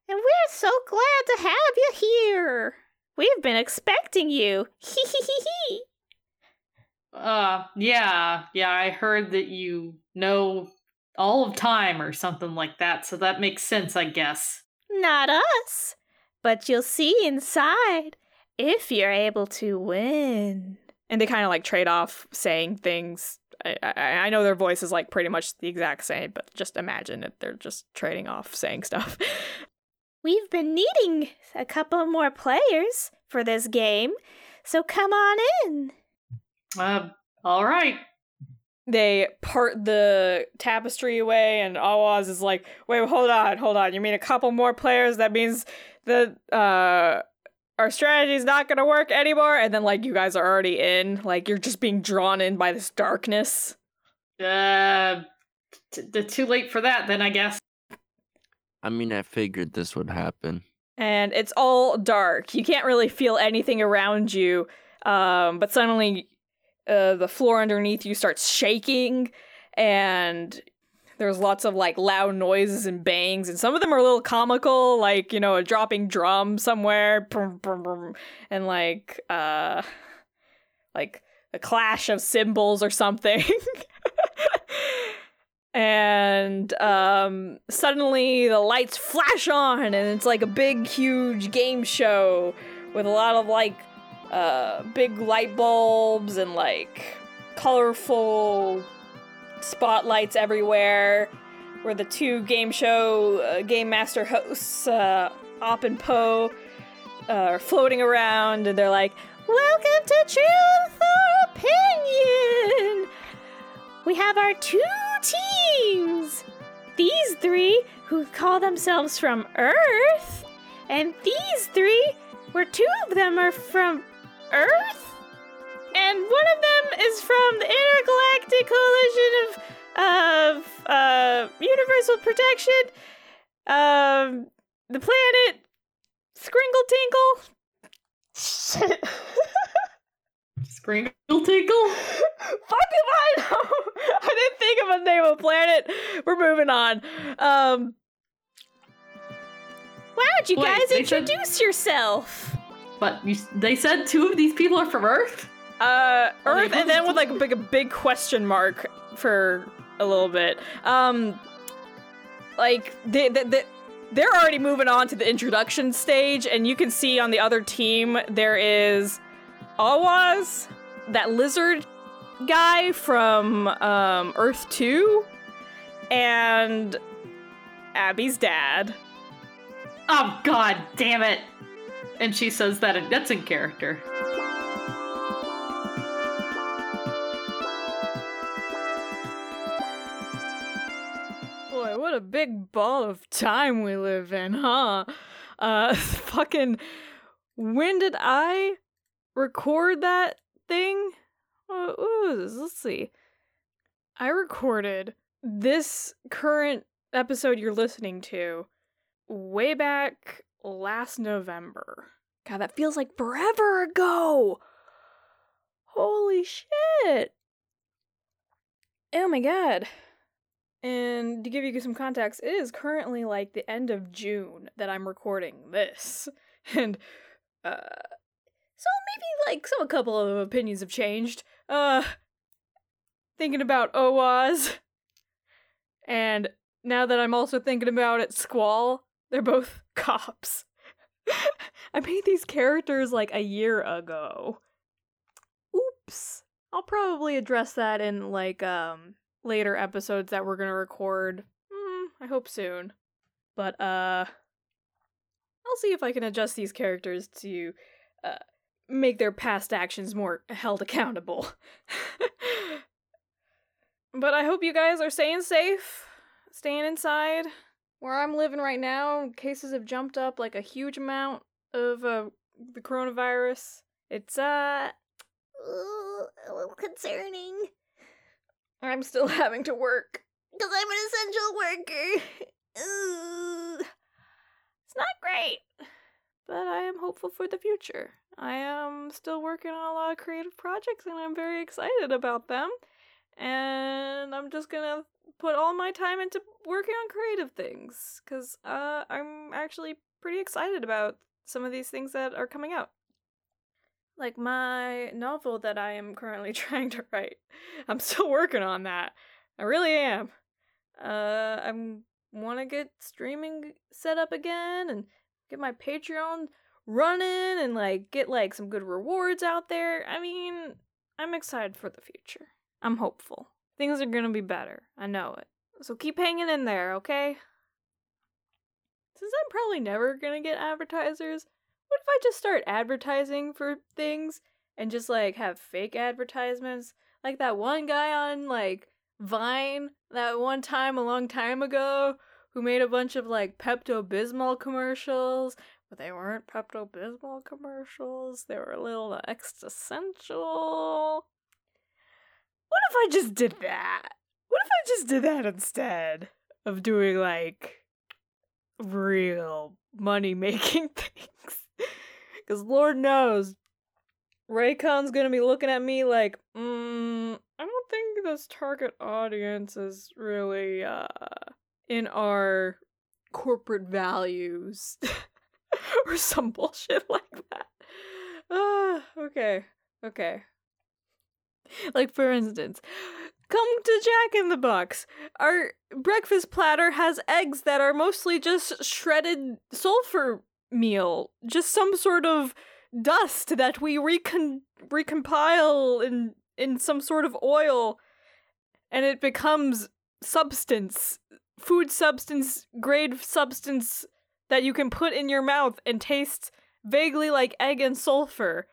and we're so glad to have you here. We've been expecting you. Hee hee hee hee. Uh, yeah, yeah. I heard that you know all of time or something like that, so that makes sense, I guess. Not us. But you'll see inside if you're able to win. And they kind of like trade off saying things. I, I, I know their voice is like pretty much the exact same, but just imagine it. They're just trading off saying stuff. We've been needing a couple more players for this game, so come on in. Uh, all right. they part the tapestry away, and Awaz is like, "Wait, hold on, hold on. You mean a couple more players? That means that uh, our strategy is not gonna work anymore." And then like you guys are already in, like you're just being drawn in by this darkness. Uh, t- t- too late for that, then I guess. I mean, I figured this would happen. and it's all dark. You can't really feel anything around you. Um, but suddenly, uh, the floor underneath you starts shaking, and there's lots of like loud noises and bangs, and some of them are a little comical, like you know a dropping drum somewhere, and like uh, like a clash of cymbals or something. and um, suddenly the lights flash on and it's like a big huge game show with a lot of like uh, big light bulbs and like colorful spotlights everywhere where the two game show uh, game master hosts uh, op and poe uh, are floating around and they're like Welcome to Truth or Opinion! We have our two teams. These three, who call themselves from Earth, and these three, where two of them are from Earth, and one of them is from the Intergalactic Coalition of of uh, Universal Protection. Um, the planet Skringle Tinkle. Shit. Sprinkle tinkle? Fuck if I know. I didn't think of a name of a planet. We're moving on. Um, Why don't you Wait, guys they said- introduce yourself? But you, they said two of these people are from Earth? uh, Earth, and then with like a big, a big question mark for a little bit. Um, like they, they, they they're already moving on to the introduction stage, and you can see on the other team there is Awaz, that lizard guy from um, Earth Two, and Abby's dad. Oh, god damn it. And she says that that's in character. Boy, what a big ball of time we live in, huh? Uh, fucking. When did I record that thing? Was this? Let's see. I recorded this current episode you're listening to way back last November. God, that feels like forever ago! Holy shit! Oh my god. And to give you some context, it is currently like the end of June that I'm recording this. And uh so maybe like some a couple of opinions have changed. Uh thinking about Owaz. And now that I'm also thinking about it, Squall, they're both cops. I made these characters like a year ago. Oops. I'll probably address that in like um later episodes that we're gonna record. Mm, I hope soon. But uh I'll see if I can adjust these characters to uh make their past actions more held accountable. but I hope you guys are staying safe, staying inside. Where I'm living right now, cases have jumped up like a huge amount of uh, the coronavirus. It's uh Ooh, a little concerning. I'm still having to work. Because I'm an essential worker. Ooh. It's not great, but I am hopeful for the future. I am still working on a lot of creative projects and I'm very excited about them. And I'm just gonna put all my time into working on creative things because uh, I'm actually pretty excited about some of these things that are coming out. like my novel that I am currently trying to write. I'm still working on that. I really am. Uh, I'm want to get streaming set up again and get my Patreon running and like get like some good rewards out there. I mean, I'm excited for the future. I'm hopeful. Things are to be better. I know it. So keep hanging in there, okay? Since I'm probably never to get advertisers, what if I just start advertising for things and just like have fake advertisements? Like that one guy on like Vine that one time a long time ago who made a bunch of like Pepto Bismol commercials, but they weren't Pepto Bismol commercials. They were a little existential. What if I just did that? What if I just did that instead of doing like real money making things? Because Lord knows, Raycon's gonna be looking at me like, mm, I don't think this target audience is really uh in our corporate values or some bullshit like that. Ah, okay, okay. Like for instance, come to Jack in the Box. Our breakfast platter has eggs that are mostly just shredded sulfur meal, just some sort of dust that we recon- recompile in in some sort of oil and it becomes substance food substance grade substance that you can put in your mouth and taste vaguely like egg and sulfur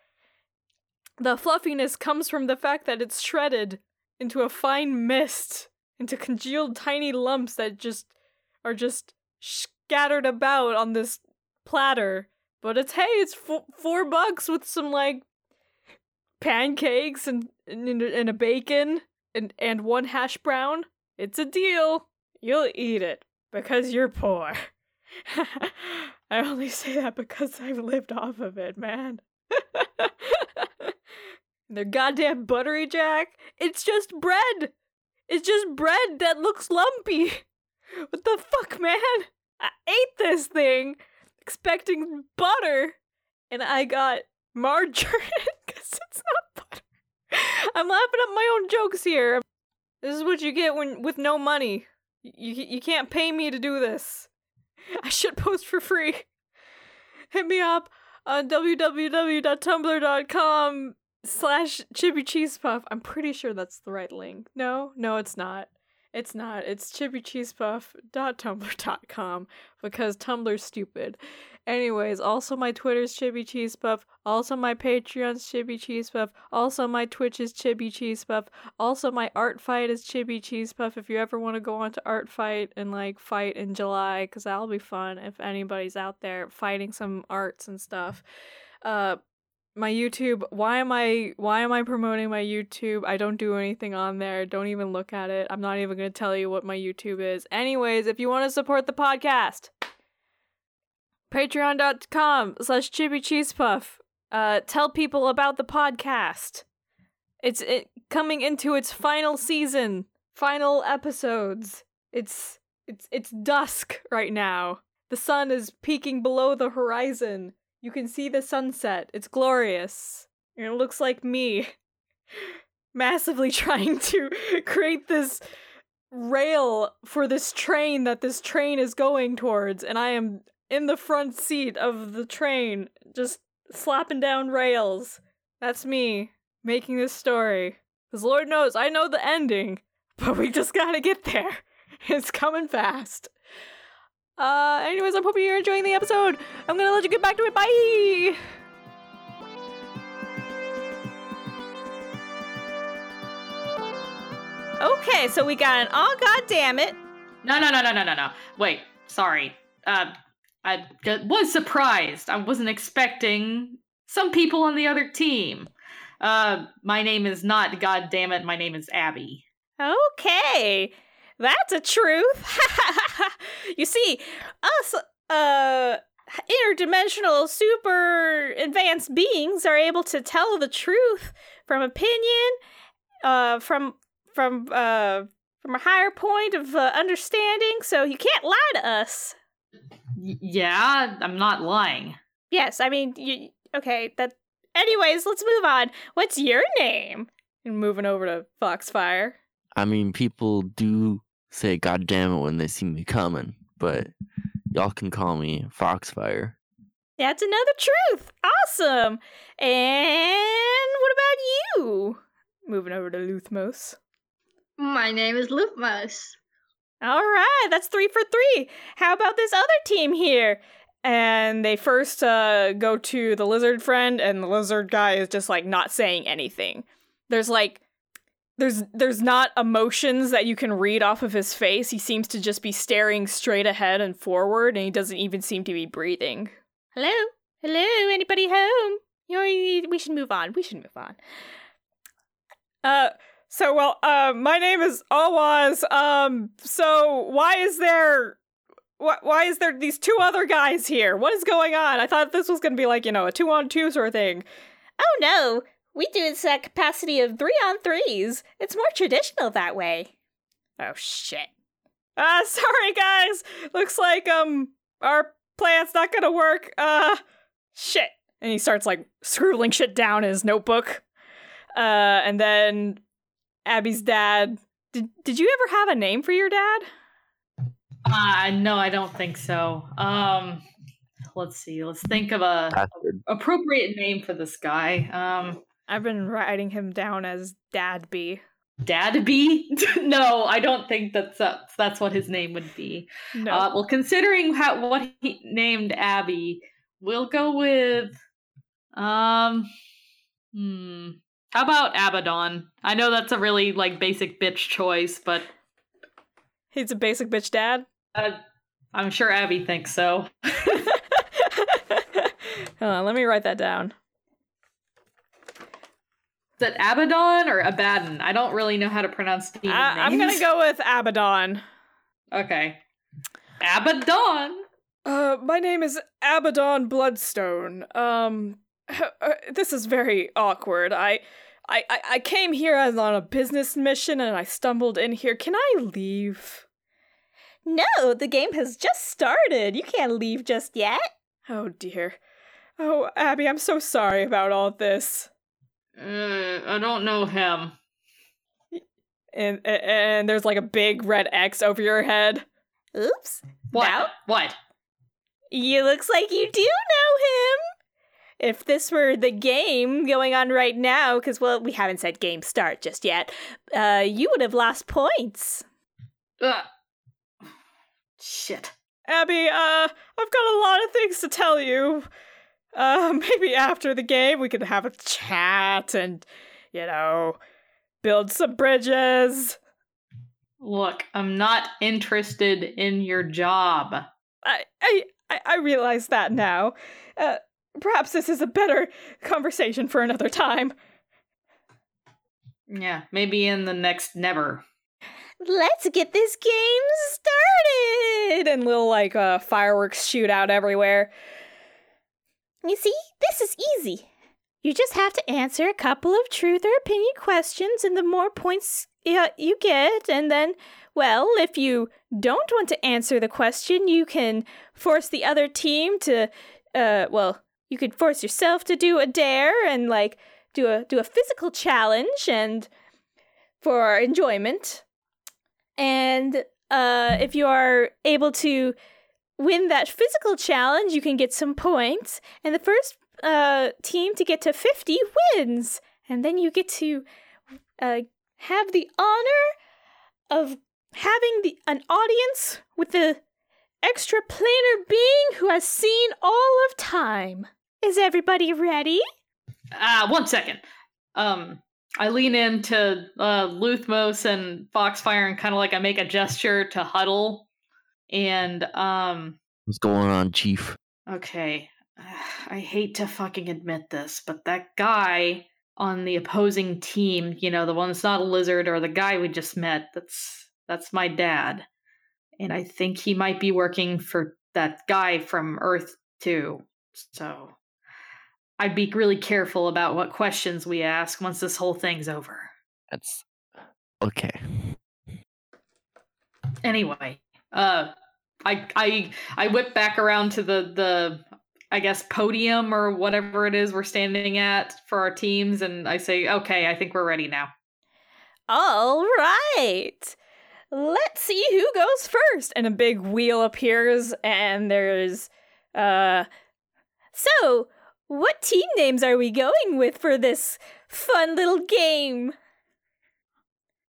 the fluffiness comes from the fact that it's shredded into a fine mist into congealed tiny lumps that just are just scattered about on this platter but it's hey it's f- four bucks with some like pancakes and and, and a bacon and and one hash brown. It's a deal. You'll eat it because you're poor. I only say that because I've lived off of it, man. They're goddamn buttery, Jack. It's just bread. It's just bread that looks lumpy. What the fuck, man? I ate this thing expecting butter, and I got margarine because it's not butter. I'm laughing at my own jokes here. This is what you get when with no money. You you can't pay me to do this. I should post for free. Hit me up on www.tumblr.com slash chibi cheese puff. I'm pretty sure that's the right link. No, no, it's not. It's not. It's chibicheesepuff.tumblr.com because Tumblr's stupid. Anyways, also my Twitter's Chibi Cheese Puff. Also my Patreon's Chibi Cheese Puff. Also my Twitch is Chibi Cheese Puff. Also my art fight is Chibi Cheese Puff. If you ever want to go on to art fight and like fight in July, because that'll be fun if anybody's out there fighting some arts and stuff. Uh, my YouTube. Why am I why am I promoting my YouTube? I don't do anything on there. Don't even look at it. I'm not even going to tell you what my YouTube is. Anyways, if you want to support the podcast, patreon.com slash chibi cheese puff. Uh, tell people about the podcast. It's it coming into its final season, final episodes. It's it's it's dusk right now. The sun is peeking below the horizon. You can see the sunset. It's glorious. And it looks like me massively trying to create this rail for this train that this train is going towards and I am in the front seat of the train just slapping down rails. That's me making this story. Cuz Lord knows I know the ending, but we just got to get there. It's coming fast. Uh, anyways, I'm hoping you're enjoying the episode. I'm gonna let you get back to it. Bye! Okay, so we got an oh god damn it. No, no, no, no, no, no, no. Wait, sorry. Uh, I was surprised. I wasn't expecting some people on the other team. Uh, my name is not. God damn it, my name is Abby. Okay, that's a truth. you see, us uh interdimensional super advanced beings are able to tell the truth from opinion, uh from from uh from a higher point of uh, understanding, so you can't lie to us. Y- yeah, I'm not lying. Yes, I mean, you, okay, that Anyways, let's move on. What's your name? And moving over to Foxfire. I mean, people do say "God damn it" when they see me coming, but y'all can call me Foxfire. That's another truth. Awesome. And what about you? Moving over to Luthmos. My name is Loopmouse. All right, that's three for three. How about this other team here? And they first uh, go to the lizard friend, and the lizard guy is just like not saying anything. There's like there's there's not emotions that you can read off of his face. He seems to just be staring straight ahead and forward, and he doesn't even seem to be breathing. Hello? Hello? Anybody home? You know, we should move on. We should move on. Uh, so well, uh, my name is Awaz. Um, so why is there, why, why is there these two other guys here? What is going on? I thought this was gonna be like you know a two on two sort of thing. Oh no, we do this at capacity of three on threes. It's more traditional that way. Oh shit. Uh, sorry guys. Looks like um our plan's not gonna work. Uh, shit. And he starts like scribbling shit down in his notebook. Uh, and then Abby's dad. Did Did you ever have a name for your dad? Uh no, I don't think so. Um let's see. Let's think of a Bastard. appropriate name for this guy. Um I've been writing him down as Dadby. Dadby? no, I don't think that's that's, that's what his name would be. No. Uh, well, considering how what he named Abby, we'll go with um hmm. How about Abaddon? I know that's a really like basic bitch choice, but He's a basic bitch dad. uh, I'm sure Abby thinks so. Hold on, let me write that down. Is it Abaddon or Abaddon? I don't really know how to pronounce demon I, I'm gonna go with Abaddon. Okay. Abaddon. Uh, my name is Abaddon Bloodstone. Um, this is very awkward. I, I, I- I came here as on a business mission and I stumbled in here. Can I leave? No, the game has just started. You can't leave just yet. Oh dear. Oh, Abby, I'm so sorry about all this. Uh, I don't know him. And and, and there's like a big red X over your head. Oops. What? Now? What? You looks like you do know him. If this were the game going on right now, because well, we haven't said game start just yet, uh, you would have lost points. Ugh. Shit. Abby, uh, I've got a lot of things to tell you. Uh, maybe after the game we could have a chat and, you know, build some bridges. Look, I'm not interested in your job. I, I, I- I realize that now. Uh, perhaps this is a better conversation for another time. Yeah, maybe in the next never. Let's get this game started. And little like uh fireworks shoot out everywhere. You see, this is easy. You just have to answer a couple of truth or opinion questions, and the more points uh, you get, and then, well, if you don't want to answer the question, you can force the other team to, uh, well, you could force yourself to do a dare and like do a do a physical challenge and for enjoyment. And uh, if you are able to win that physical challenge, you can get some points, and the first uh, team to get to 50 wins. And then you get to uh, have the honor of having the an audience with the extra planar being who has seen all of time. Is everybody ready? Ah, one second. Um, I lean into uh, Luthmos and Foxfire and kind of like I make a gesture to huddle. And, um, What's going on, Chief? okay. I hate to fucking admit this, but that guy on the opposing team, you know, the one that's not a lizard or the guy we just met, that's that's my dad. And I think he might be working for that guy from Earth Two. So I'd be really careful about what questions we ask once this whole thing's over. That's okay. Anyway, uh I I I whip back around to the the I guess podium or whatever it is we're standing at for our teams, and I say, okay, I think we're ready now. All right. Let's see who goes first. And a big wheel appears, and there's, uh. So, what team names are we going with for this fun little game?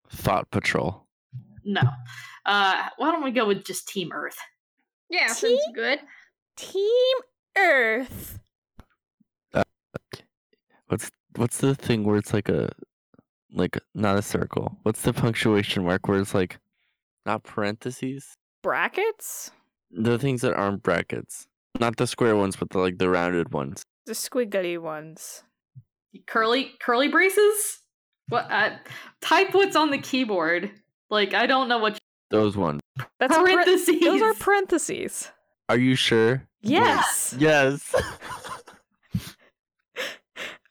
Thought Patrol. No. Uh, why don't we go with just Team Earth? Yeah, See? sounds good. Team Earth. What's what's the thing where it's like a like not a circle? What's the punctuation mark where it's like not parentheses? Brackets? The things that aren't brackets. Not the square ones, but the like the rounded ones. The squiggly ones. Curly curly braces? What? Uh, type what's on the keyboard. Like I don't know what Those ones. That's a par- those are parentheses. Are you sure? Yes. Yes.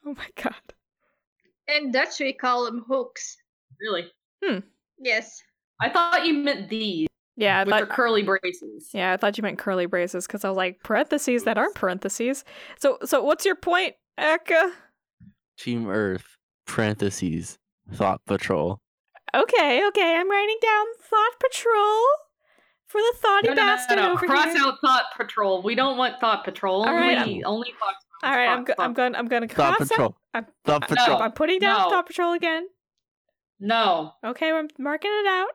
Oh my god. In Dutch, we call them hooks. really. Hmm. Yes. I thought you meant these, Yeah, I which are thought, curly braces. yeah, I thought you meant curly braces because I was like parentheses that aren't parentheses. So, so what's your point, Eka? Team Earth. Parentheses. Thought Patrol. Okay, okay, I'm writing down Thought Patrol for the thoughty No, no, no, bastard no, no. over Cross here. out Thought Patrol. We don't want Thought Patrol. All right, Only, only Thought. All right, I'm, go- Thought- I'm going. I'm going to Thought cross Patrol. out. I'm- Thought Patrol. I'm putting down No. Thought Patrol again. No. Okay, I'm marking it out.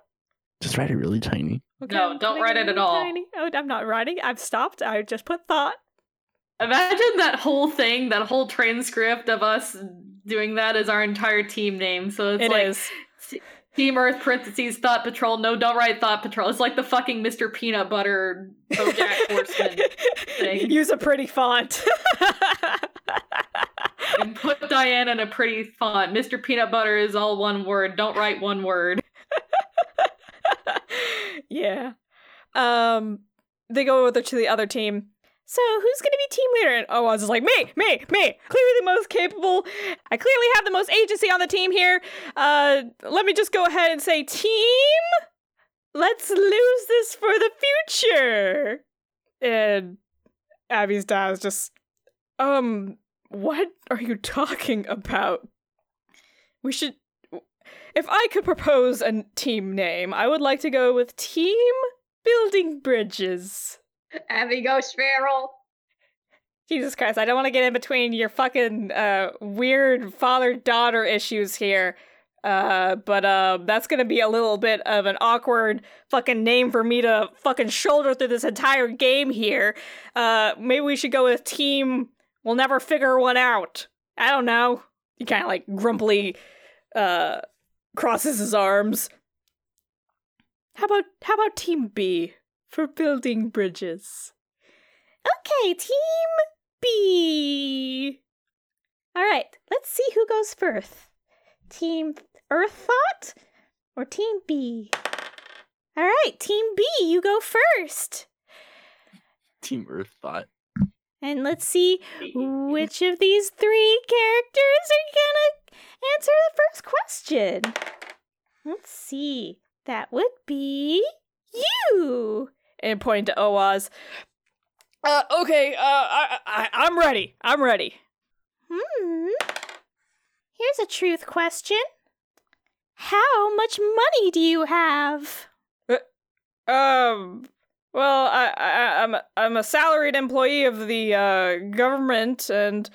Just write it really tiny. Okay, No, I'm don't write it at all. tiny. Oh, I'm not writing. I've stopped. I just put thought. Imagine that whole thing, that whole transcript of us doing that as our entire team name. So it's It like is. Team Earth parentheses Thought Patrol. No, don't write Thought Patrol. It's like the fucking Mr. Peanut Butter BoJack Horseman thing. Use a pretty font. and put Diane in a pretty font. Mr. Peanut Butter is all one word. Don't write one word. yeah. Um, they go over to the other team. So who's gonna be team leader? And Oz is like, me, me, me. Clearly the most capable. I clearly have the most agency on the team here. Uh, let me just go ahead and say, team. Let's lose this for the future. And Abby's dad is just, um, what are you talking about? We should. If I could propose a team name, I would like to go with Team Building Bridges. Abby goes feral. Jesus Christ, I don't want to get in between your fucking uh, weird father daughter issues here. Uh, but uh, that's gonna be a little bit of an awkward fucking name for me to fucking shoulder through this entire game here. Uh, maybe we should go with Team We'll Never Figure One Out. I don't know. He kind of like grumpily uh, crosses his arms. How about how about Team B for building bridges? Okay, Team B. All right, let's see who goes first. Team Earth Thought or Team B? All right, Team B, you go first. Team Earth Thought. And let's see which of these three characters are gonna answer the first question. Let's see. That would be you. And pointing to Oaz. Uh, okay, uh, I, I, I'm ready. I'm ready. Hmm. Here's a truth question. How much money do you have? Um, well, I, I, I'm, a, I'm a salaried employee of the uh, government, and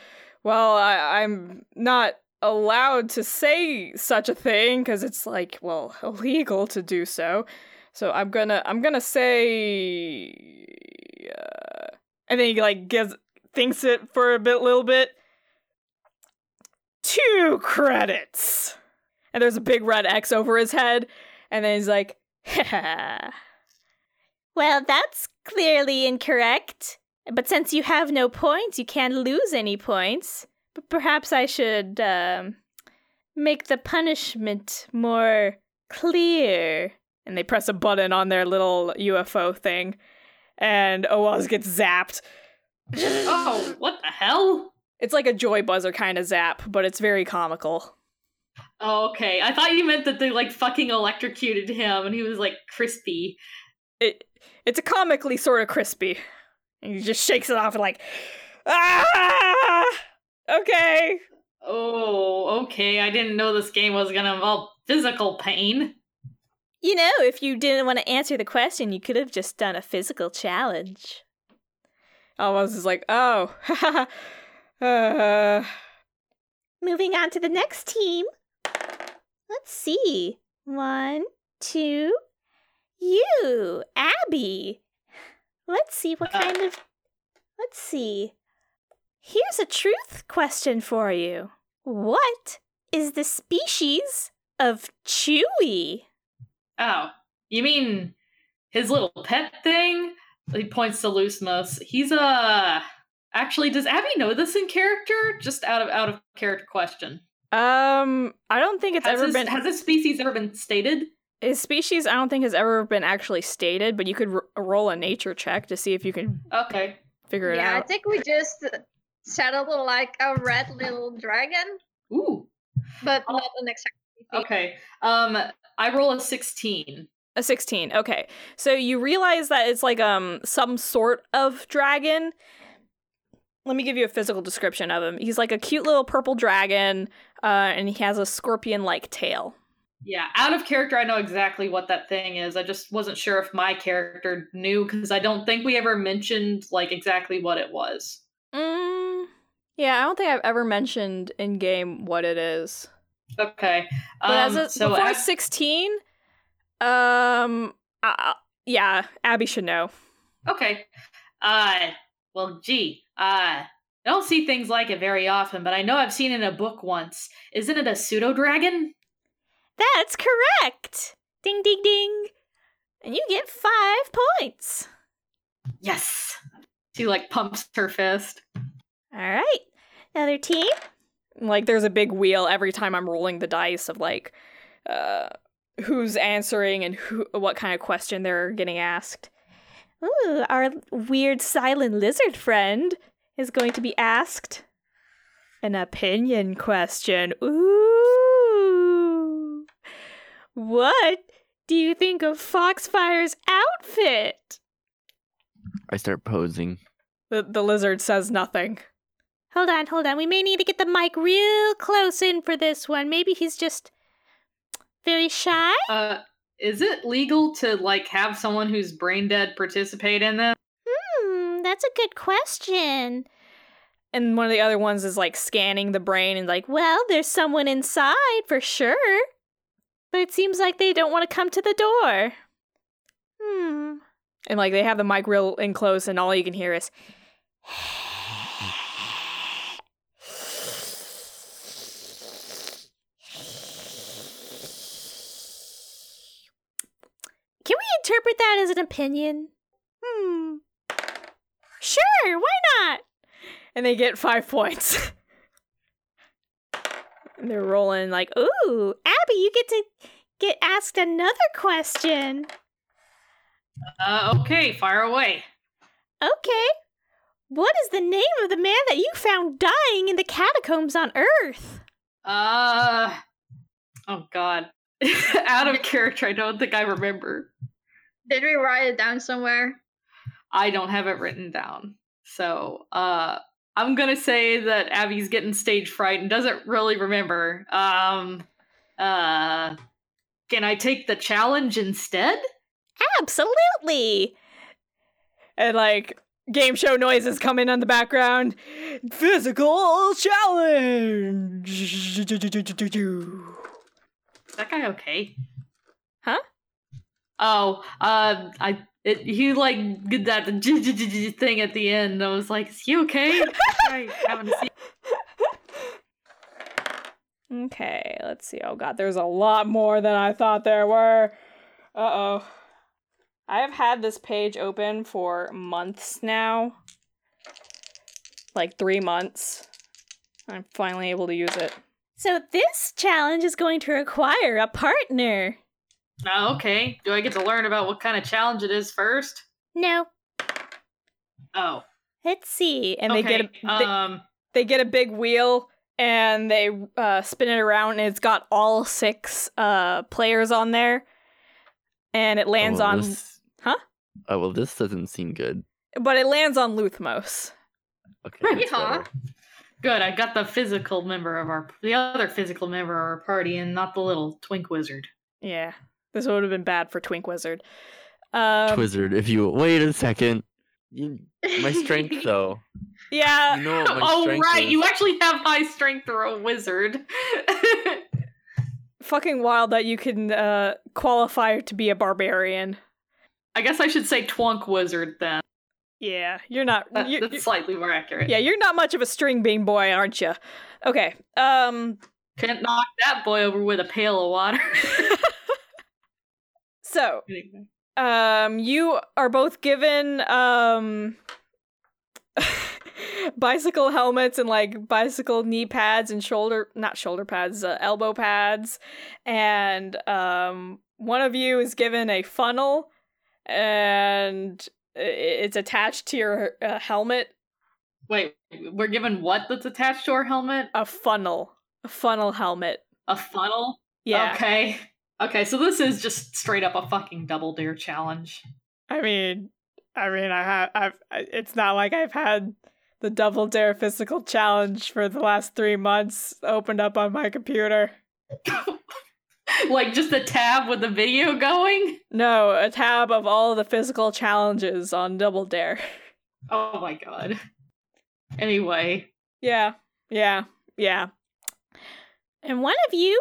well, I, I'm not allowed to say such a thing because it's like, well, illegal to do so. So I'm gonna, I'm gonna say, uh, and then he like gives, thinks it for a bit, little bit. Two credits, and there's a big red X over his head, and then he's like, ha. Well, that's clearly incorrect. But since you have no points, you can't lose any points. But perhaps I should um, make the punishment more clear. and they press a button on their little UFO thing, and Oaz gets zapped. Oh, what the hell? It's like a joy buzzer kind of zap, but it's very comical. Oh, okay. I thought you meant that they like fucking electrocuted him and he was like crispy. It it's a comically sort of crispy, and he just shakes it off and like, Ah! Okay. Oh, okay. I didn't know this game was gonna involve physical pain. You know, if you didn't want to answer the question, you could have just done a physical challenge. Almost is like, oh. uh, Moving on to the next team. Let's see. One, two. You, Abby. Let's see what Uh. kind of. Let's see. Here's a truth question for you. What is the species of Chewy? Oh, you mean his little pet thing? He points to Luthmos. He's a. Actually, does Abby know this in character? Just out of out of character question. um, I don't think it's has ever his, been has his species ever been stated? His species. I don't think has ever been actually stated, but you could r- roll a nature check to see if you can Okay. figure it out. yeah, I think we just settled like a red little dragon, Ooh. but Oh. not an exact. Okay. Um, I roll a sixteen. A 16. Okay. So you realize that it's like um some sort of dragon. Let me give you a physical description of him. He's like a cute little purple dragon, uh, and he has a scorpion-like tail. Yeah, out of character, I know exactly what that thing is. I just wasn't sure if my character knew because I don't think we ever mentioned like exactly what it was. Mm, yeah, I don't think I've ever mentioned in game what it is. Okay. But Um, as a, so before Ab- 16, um, uh, yeah, Abby should know. okay. Uh, well, gee, uh, I don't see things like it very often, but I know I've seen it in a book once. Isn't it a pseudo dragon? That's correct. Ding, ding, ding. And you get five points. Yes. She like pumps her fist. All right. Another team. Like, there's a big wheel every time I'm rolling the dice of like, uh, who's answering and who, what kind of question they're getting asked. Ooh, our weird silent lizard friend is going to be asked An opinion question. Ooh. What do you think of Foxfire's outfit? I start posing. The, the lizard says nothing. Hold on, hold on. We may need to get the mic real close in for this one. Maybe he's just very shy. Uh, is it legal to like have someone who's brain dead participate in this? Hmm, that's a good question. And one of the other ones is like scanning the brain and like, Well, there's someone inside for sure. But it seems like they don't want to come to the door. Hmm. and like they have the mic real in close and all you can hear is, Can we interpret that as an opinion? Hmm. Sure, why not? and they get five points. And they're rolling like, ooh, Abby, you get to get asked another question. Uh, okay, fire away. Okay. What is the name of the man that you found dying in the catacombs on Earth? Uh, oh god. Out of character, I don't think I remember. Did we write it down somewhere? I don't have it written down. So, uh, I'm gonna say that Abby's getting stage fright and doesn't really remember. Um, uh, can I take the challenge instead? Absolutely. and like game show noises come in on the background. Physical challenge. Is that guy okay? Huh? Oh, uh, I it, he like did that thing at the end. I was like, is he okay? I haven't seen. Okay, let's see. Oh god, there's a lot more than I thought there were. Uh oh. I have had this page open for months now. Like three months. I'm finally able to use it. So this challenge is going to require a partner. Oh, okay. Do I get to learn about what kind of challenge it is first? No, Oh, let's see. And they get a, they, um. they get a big wheel and they uh, spin it around and it's got all six uh, players on there. And it lands oh, on this- Huh? Oh well, this doesn't seem good. but it lands on Luthmos. Okay. Right. that's Yeehaw. better. Good. I got the physical member of our the other physical member of our party, and not the little twink wizard. Yeah, this would have been bad for Twink Wizard. Um, Twizzard, if you wait a second. You, my strength though. yeah, You know what my oh strength right, is. you actually have high strength for a wizard. fucking wild that you can uh, qualify to be a barbarian. I guess I should say twunk wizard then. Yeah, you're not. That- you- that's you- slightly more accurate. yeah, you're not much of a string bean boy, aren't you? Okay. Um. Can't knock that boy over with a pail of water. So, um, you are both given um bicycle helmets and like bicycle knee pads and shoulder not shoulder pads, uh, elbow pads, and um, one of you is given a funnel, and it's attached to your uh, helmet. Wait, we're given what that's attached to our helmet? A funnel, a funnel helmet. A funnel? Yeah. Okay. Okay, so this is just straight up a fucking double dare challenge. I mean, I mean, I have. I've. It's not like I've had the Double Dare physical challenge for the last three months opened up on my computer. like just a tab with the video going? No, a tab of all the physical challenges on Double Dare. Oh my god. Anyway, Yeah, yeah, yeah. And one of you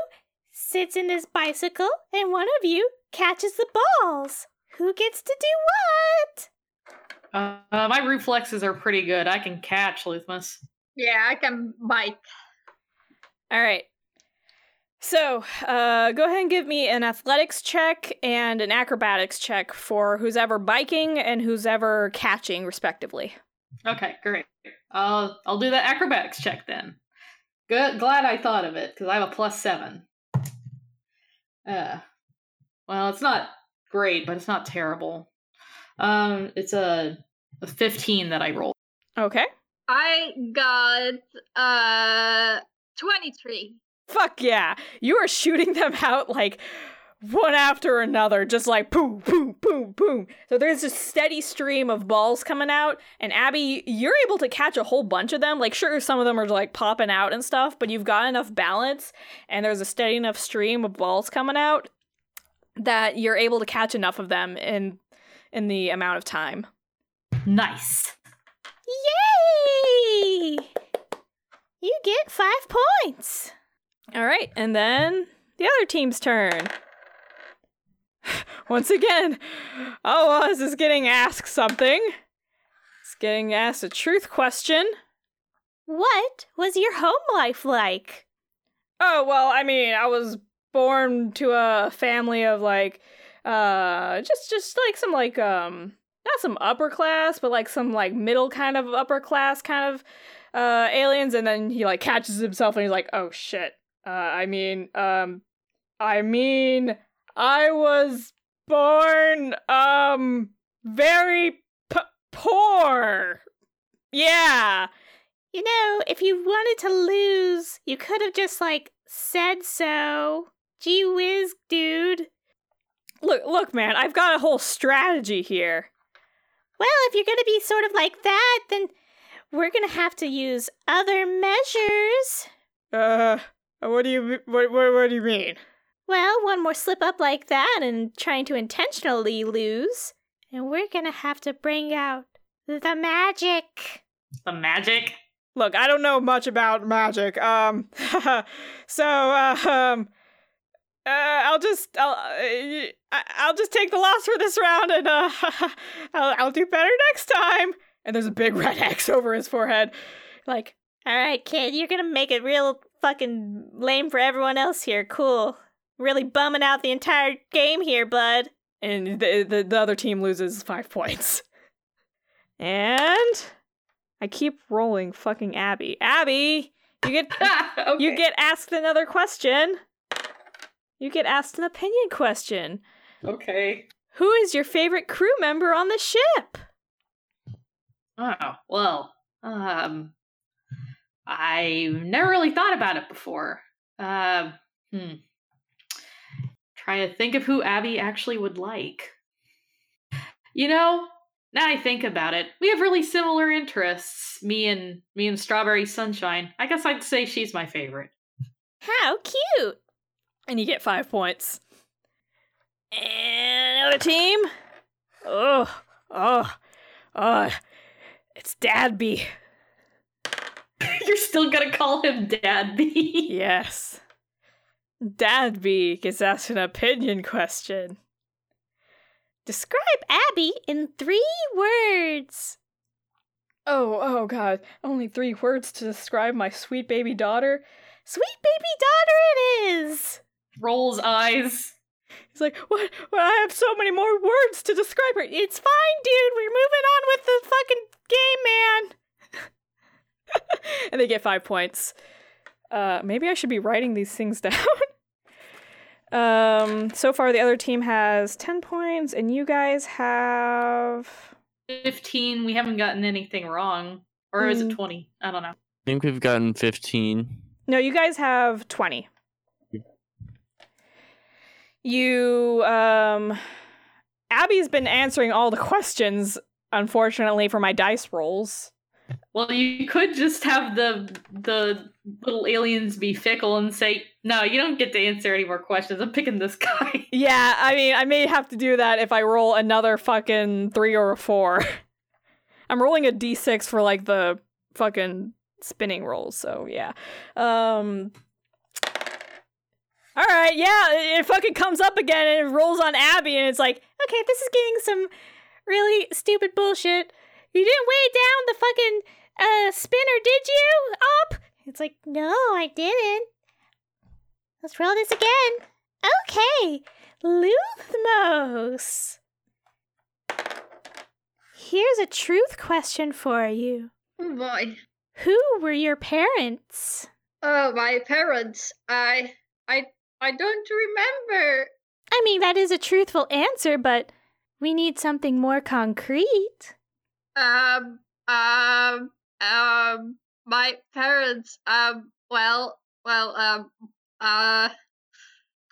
sits in this bicycle, and one of you catches the balls. Who gets to do what? uh, my reflexes are pretty good. I can catch Luthmos. yeah, I can bike. All right. So, uh, go ahead and give me an athletics check and an acrobatics check for who's ever biking and who's ever catching, respectively. Okay, great. I'll I'll do the acrobatics check then. Good. Glad I thought of it because I have a plus seven. Uh, well, it's not great, but it's not terrible. Um, it's a, a fifteen that I rolled. Okay. I got uh 23. Fuck yeah. You are shooting them out like one after another, just like boom, boom, boom, boom. So there's a steady stream of balls coming out, and Abby, you're able to catch a whole bunch of them. Like, sure, some of them are like popping out and stuff, but you've got enough balance, and there's a steady enough stream of balls coming out that you're able to catch enough of them in in the amount of time. Nice. Yay! You get five points. All right, and then the other team's turn. Once again, oh, Oz is getting asked something. It's getting asked a truth question. What was your home life like? Oh, well, I mean, I was born to a family of like uh just just like some like um not some upper class, but like some like middle kind of upper class kind of uh aliens and then he like catches himself and he's like, "Oh shit." Uh I mean, um I mean, I was born um very p- poor. Yeah. You know, if you wanted to lose, you could have just, like, said so. Gee whiz, dude. Look, look, man, I've got a whole strategy here. Well, if you're gonna be sort of like that, then we're gonna have to use other measures. Uh, what do you what what, what do you mean? Well, one more slip up like that and trying to intentionally lose, and we're gonna have to bring out the magic. The magic. Look, I don't know much about magic. Um, so uh, um, uh, I'll just I'll uh, I- I'll just take the loss for this round, and uh, I'll I'll do better next time. And there's a big red X over his forehead, like All right, kid, you're gonna make it real fucking lame for everyone else here. Cool. Really bumming out the entire game here, bud. and the, the the other team loses five points. And I keep rolling fucking Abby. Abby, you get okay. you get asked another question. You get asked an opinion question. okay. Who is your favorite crew member on the ship? Oh well. Um, I've never really thought about it before. Um, hmm. Try to think of who Abby actually would like. You know, now I think about it, we have really similar interests. Me and me and Strawberry Sunshine. I guess I'd say she's my favorite. How cute. And you get five points. And another team. Oh, oh, oh. It's Dadby. You're still gonna call him Dadby. Yes. Dadby gets asked an opinion question. Describe Abby in three words. Oh, oh god. Only three words to describe my sweet baby daughter. Sweet baby daughter it is. Rolls eyes. He's like, what? Well, I have so many more words to describe her. It's fine, dude. We're moving on with the fucking game, man. and they get five points. Uh, maybe I should be writing these things down. um, so far the other team has ten points, and you guys have 15. We haven't gotten anything wrong. Or is it Mm. 20? I don't know. I think we've gotten 15. no. You guys have twenty. You um, Abby's been answering all the questions. Unfortunately for my dice rolls. Well, you could just have the the little aliens be fickle and say, "No, you don't get to answer any more questions. I'm picking this guy." Yeah, I mean, I may have to do that if I roll another fucking three or a four. I'm rolling a d6 for like the fucking spinning rolls, so yeah. Um. All right, yeah, it, fucking comes up again and it rolls on Abby, and it's like, Okay, this is getting some really stupid bullshit. You didn't weigh down the fucking uh spinner, did you? Up? It's like, no, I didn't. Let's roll this again. Okay, Luthmos. Here's a truth question for you. Oh boy. Who were your parents? Oh, my parents. I, I, I don't remember. I mean, that is a truthful answer, but we need something more concrete. Um, um, um, my parents. Um, well, well, um, uh,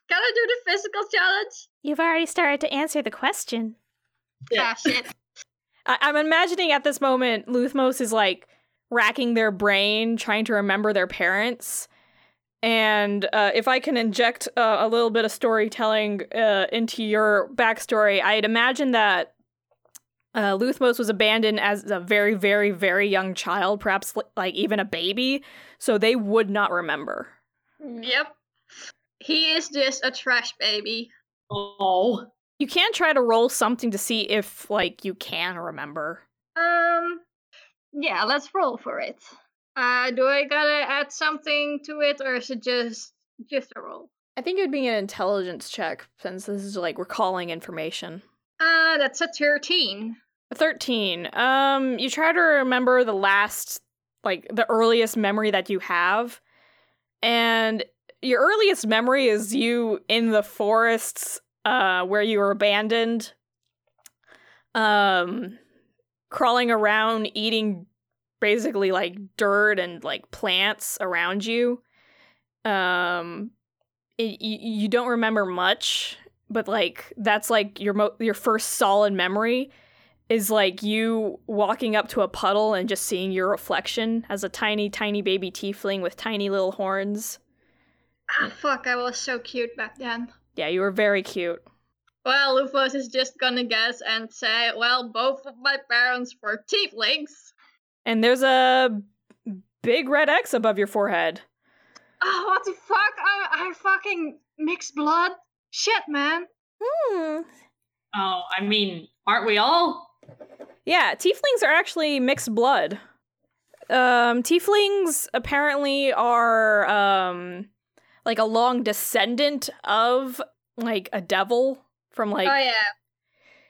can I do the physical challenge? You've already started to answer the question. Yeah. Ah. I- I'm imagining at this moment, Luthmos is like racking their brain, trying to remember their parents. And uh, if I can inject uh, a little bit of storytelling uh, into your backstory, I'd imagine that uh, Luthmos was abandoned as a very, very, very young child, perhaps like even a baby, so they would not remember. Yep. He is just a trash baby. Oh. You can try to roll something to see if, like, you can remember. Um, yeah, let's roll for it. Uh, do I gotta add something to it, or is it just just a roll? I think it would be an intelligence check since this is like recalling information. Uh, that's a 13. 13. Um, you try to remember the last, like, the earliest memory that you have. And your earliest memory is you in the forests uh, where you were abandoned, um, crawling around, eating basically like dirt and like plants around you. Um, it, you, you don't remember much, but like that's like your mo- your first solid memory is like you walking up to a puddle and just seeing your reflection as a tiny, tiny baby tiefling with tiny little horns. Ah, fuck! I was so cute back then. Yeah, you were very cute. Well, Lufos is just gonna guess and say, well, both of my parents were tieflings. And there's a big red X above your forehead. Oh, what the fuck? I, I fucking mixed blood. Shit, man. Hmm. Oh, I mean, aren't we all? Yeah, tieflings are actually mixed blood. Um, tieflings apparently are um like a long descendant of like a devil from like oh yeah.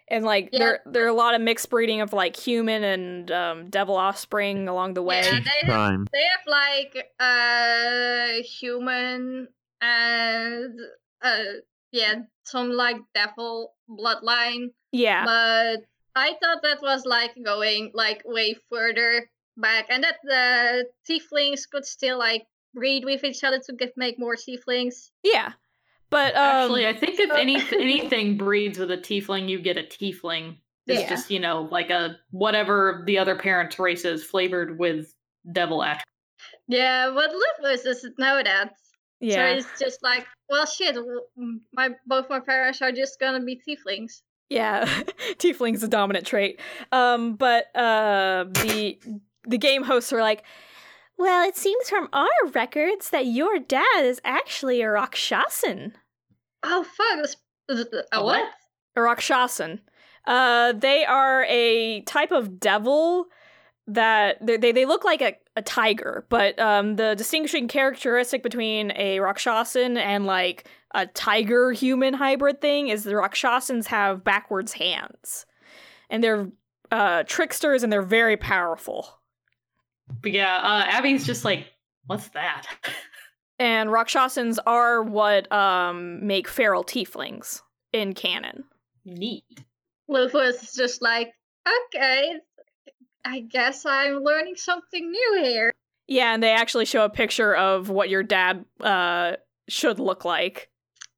and like Yeah. there there are a lot of mixed breeding of like human and um devil offspring along the way. Yeah, they have, they have like uh human and uh yeah some like devil bloodline, Yeah. but I thought that was like going like way further back, and that the tieflings could still like breed with each other to get make more tieflings. Yeah. But um Actually, I think if any anything breeds with a tiefling, you get a tiefling. It's Yeah. just, you know, like a whatever the other parent's race is flavored with devil attributes. Yeah, but Lupus doesn't know that. Yeah. So it's just like, well, shit. My both my parents are just gonna be tieflings. Yeah, tiefling's a dominant trait. Um, but uh, the the game hosts are like, Well, it seems from our records that your dad is actually a Rakshasan. Oh fuck! This, a A what? what? a Rakshasan. Uh, they are a type of devil that they they, they look like a, a tiger, but um, the distinguishing characteristic between a Rakshasan and like a tiger human hybrid thing is the Rakshasans have backwards hands, and they're uh, tricksters and they're very powerful. But yeah, uh, Abby's just like, what's that? And Rakshasans are what um, make feral tieflings in canon. Neat. Lupus is just like, okay, I guess I'm learning something new here. Yeah, and they actually show a picture of what your dad uh, should look like.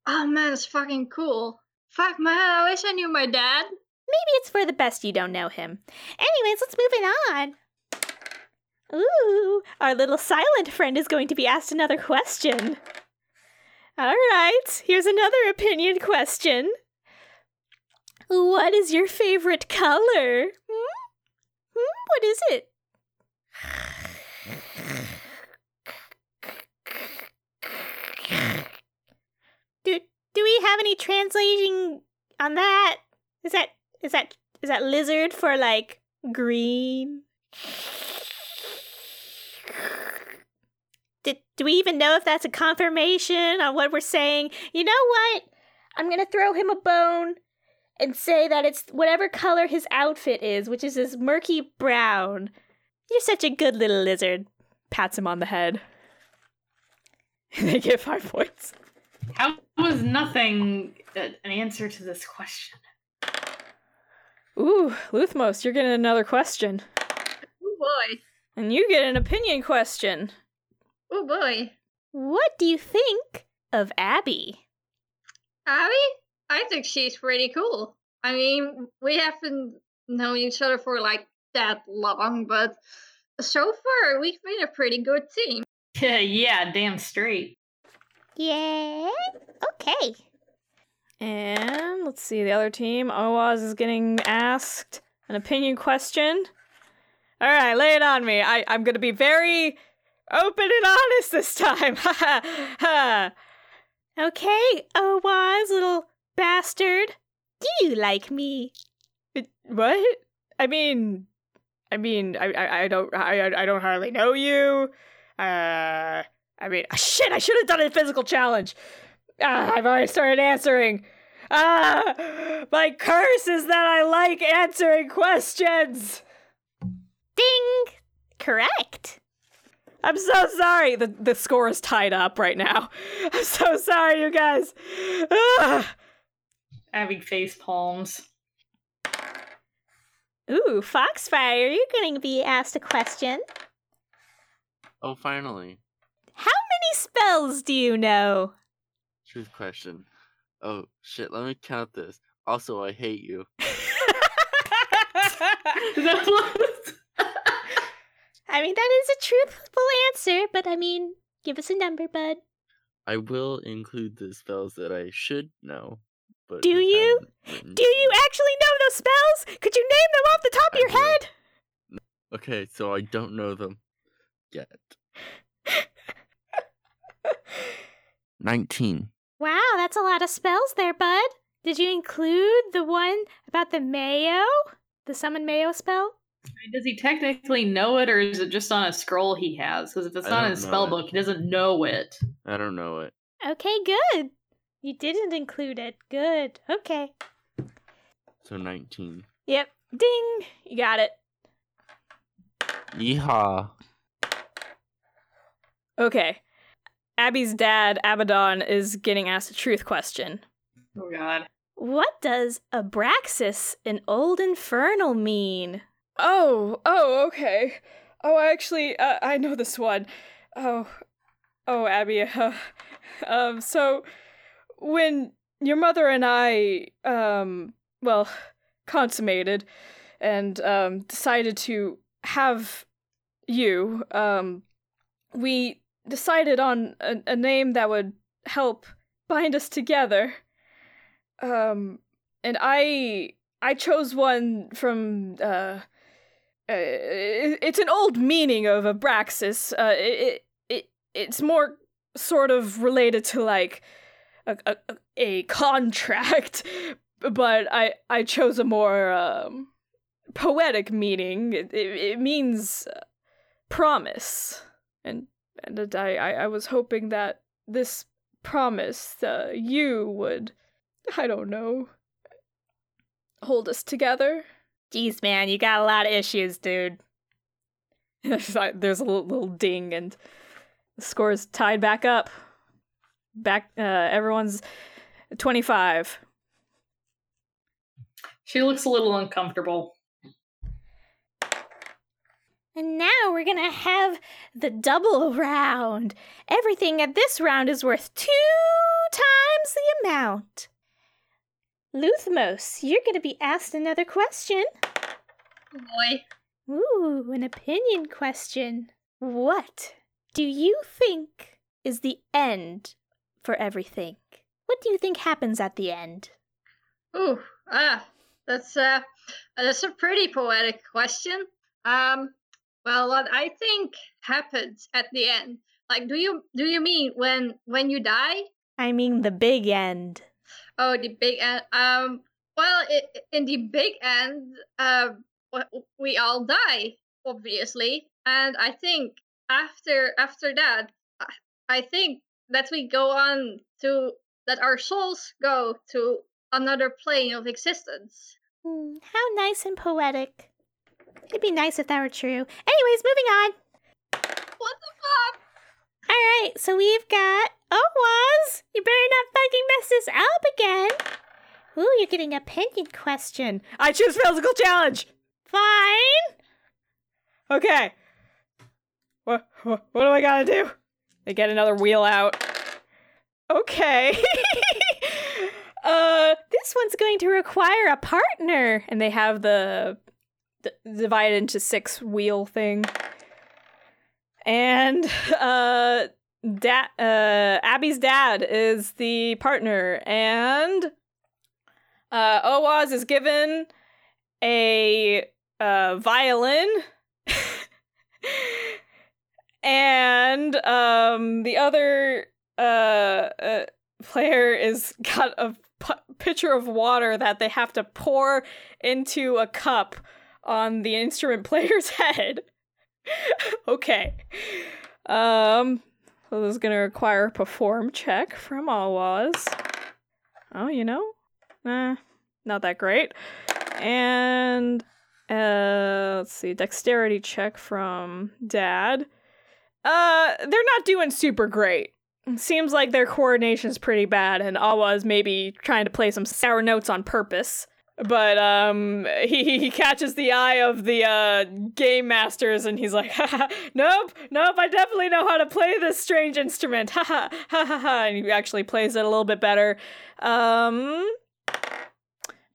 Oh man, it's fucking cool. Fuck man, I wish I knew my dad. Maybe it's for the best you don't know him. Anyways, let's move it on. Ooh, our little silent friend is going to be asked another question. All right, here's another opinion question. What is your favorite color? Hmm? What is it? Do do we have any translating on that? Is that is that is that lizard for like green? Do, do we even know if that's a confirmation on what we're saying? You know what? I'm gonna throw him a bone and say that it's whatever color his outfit is, which is this murky brown. You're such a good little lizard. Pats him on the head. they get five points. How was nothing an answer to this question? Ooh, Luthmos, you're getting another question. Oh boy. And you get an opinion question. Oh boy. What do you think of Abby? Abby? I think she's pretty cool. I mean, we haven't known each other for like that long, but so far we've been a pretty good team. Yeah, yeah, damn straight. Yeah. Okay. And let's see, the other team, Owaz is getting asked an opinion question. All right, lay it on me. I, I'm going to be very open and honest this time. Ha ha ha. Okay, oh wise little bastard. Do you like me? It- What? I mean, I mean, I, I, I don't, I, I- don't hardly know you. Uh, I mean, shit, I should have done a physical challenge. Ah, I've already started answering. Ah, my curse is that I like answering questions. Ding! Correct. I'm so sorry. The the score is tied up right now. I'm so sorry, you guys. Ah. Abby face palms. Ooh, Foxfire, you're going to be asked a question. Oh, finally. How many spells do you know? Truth question. Oh, shit, let me count this. Also, I hate you. That was- I mean, that is a truthful answer, but I mean, give us a number, bud. I will include the spells that I should know. But Do you? Mm-hmm. Do you actually know those spells? Could you name them off the top of your do. head? Okay, so I don't know them yet. 19. Wow, that's a lot of spells there, bud. Did you include the one about the mayo? The summon mayo spell? Does he technically know it, or is it just on a scroll he has? Because if it's I not in his spell it. book, he doesn't know it. I don't know it. Okay, good. You didn't include it. Good. Okay. So 19. yep. Ding. You got it. Yeehaw. Okay. Abby's dad, Abaddon, is getting asked a truth question. Oh god. What does Abraxas, an old infernal, mean? Oh, oh, okay. Oh, actually, uh, I know this one. Oh, oh, Abby. Uh, um, so when your mother and I, um, well, consummated and um, decided to have you, um, we decided on a, a name that would help bind us together. Um, and I I chose one from uh, uh it, it's an old meaning of Abraxas. Uh, it, it it's more sort of related to like a a, a contract, but I I chose a more um poetic meaning. It it, it means uh, promise, and and I, I was hoping that this promise uh, you would I don't know hold us together. Jeez, man, you got a lot of issues, dude. There's a little, little ding and the score's tied back up. Back uh everyone's 25. She looks a little uncomfortable. And now we're gonna have the double round. Everything at this round is worth two times the amount. Luthmos, you're gonna be asked another question. Boy. Ooh, an opinion question. What do you think is the end for everything? What do you think happens at the end? Ooh, ah, that's uh, that's a pretty poetic question. Um, well, what I think happens at the end, like, do you do you mean when when you die? I mean the big end. Oh, the big end. Um, well, i in the big end, uh, we all die, obviously, and I think after after that, I think that we go on to that our souls go to another plane of existence. Hmm, how nice and poetic. It'd be nice if that were true. Anyways, moving on. What the fuck? All right, so we've got Owaz. You better not fucking mess this up again. Ooh, you're getting a opinion question. I choose physical challenge. Fine. Okay. What what, what do I got to do? They get another wheel out. Okay. uh This one's going to require a partner. and they have the, the divided into six wheel thing. And uh dad uh Abby's dad is the partner and uh Owaz is given a uh violin and um the other uh, uh player is got a p- pitcher of water that they have to pour into a cup on the instrument player's head. okay. Um so this is gonna require a perform check from Owaz. Oh, you know? Nah, not that great. And uh let's see, dexterity check from Dad. Uh they're not doing super great. Seems like their coordination's pretty bad, and Awa's maybe trying to play some sour notes on purpose. But um, he he catches the eye of the uh game masters, and he's like, "Haha, "Nope, nope, I definitely know how to play this strange instrument." Ha ha ha ha ha! And he actually plays it a little bit better. Um,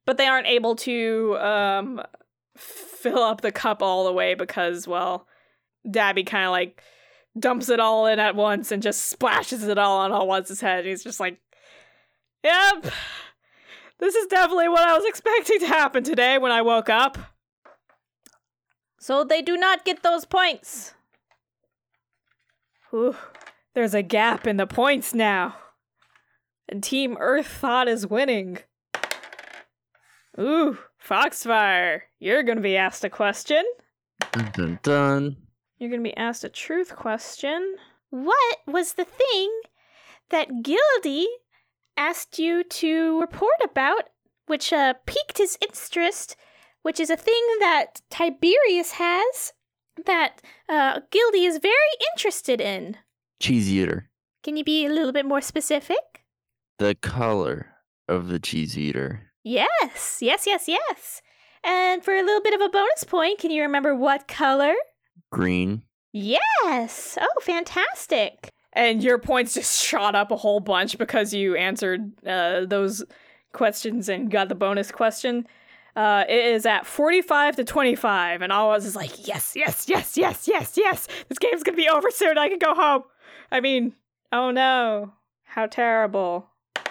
but they aren't able to um fill up the cup all the way because, well, Dadby kind of like dumps it all in at once and just splashes it all on Owaz's head. He's just like, "Yep, this is definitely what I was expecting to happen today when I woke up." So they do not get those points. Whew, there's a gap in the points now. And Team Earth Two is winning. Ooh, Foxfire, you're gonna be asked a question. Dun dun dun. You're gonna be asked a truth question. What was the thing that Gildy asked you to report about, which uh, piqued his interest, which is a thing that Tiberius has that uh, Gildy is very interested in? Cheese eater. Can you be a little bit more specific? The color of the cheese eater. Yes, yes, yes, yes. And for a little bit of a bonus point, can you remember what color? Green. Yes. Oh, fantastic. And your points just shot up a whole bunch because you answered uh, those questions and got the bonus question. Uh, it is at 45 to 25, and Oz is like, yes, yes, yes, yes, yes, yes. This game's gonna be over soon. I can go home. I mean, oh no, how terrible. Uh,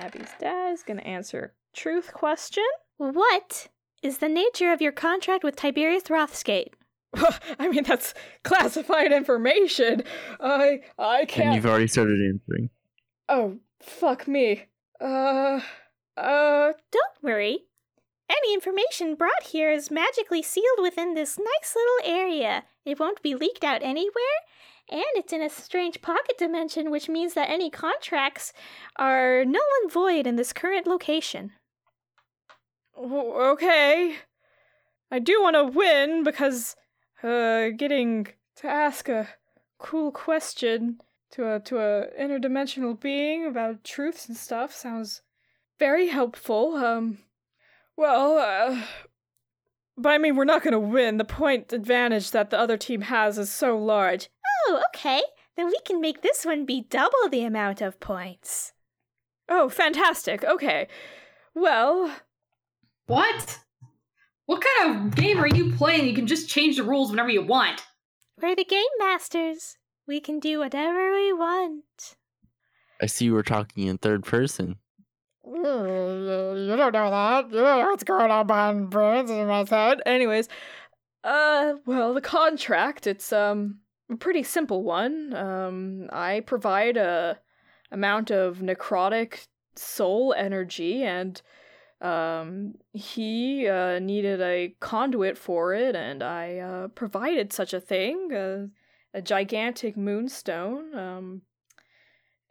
Abby's dad is gonna answer truth question. What is the nature of your contract with Tiberius Rothskate? I mean, that's classified information. I I can't. And you've already started answering. Oh, fuck me. Uh, uh, Don't worry. Any information brought here is magically sealed within this nice little area. It won't be leaked out anywhere, and it's in a strange pocket dimension, which means that any contracts are null and void in this current location. okay. I do want to win because, uh, getting to ask a cool question to a to a interdimensional being about truths and stuff sounds very helpful. Um, well, uh, but I mean, we're not gonna win. The point advantage that the other team has is so large. Oh, okay. Then we can make this one be double the amount of points. Oh, fantastic. Okay. Well, What? What kind of game are you playing? You can just change the rules whenever you want. We're the game masters. We can do whatever we want. I see you were talking in third person. You don't know that. You don't know what's going on behind the brains in my head. Anyways, uh, well, the contract, it's, um, a pretty simple one. Um, I provide a amount of necrotic soul energy and, um, he, uh, needed a conduit for it and I, uh, provided such a thing, uh, a gigantic moonstone, um,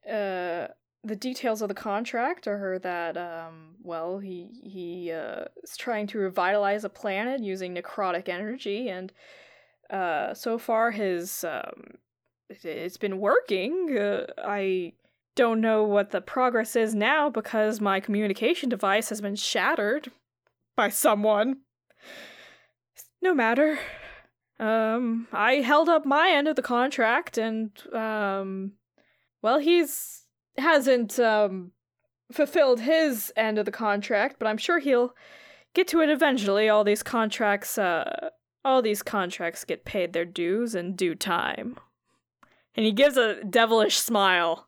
uh, the details of the contract are that um well he he uh is trying to revitalize a planet using necrotic energy and uh so far his um it- it's been working i don't know what the progress is now because my communication device has been shattered by someone no matter um i held up my end of the contract and um well he's hasn't um fulfilled his end of the contract, but I'm sure he'll get to it eventually. All these contracts uh all these contracts get paid their dues in due time. And he gives a devilish smile.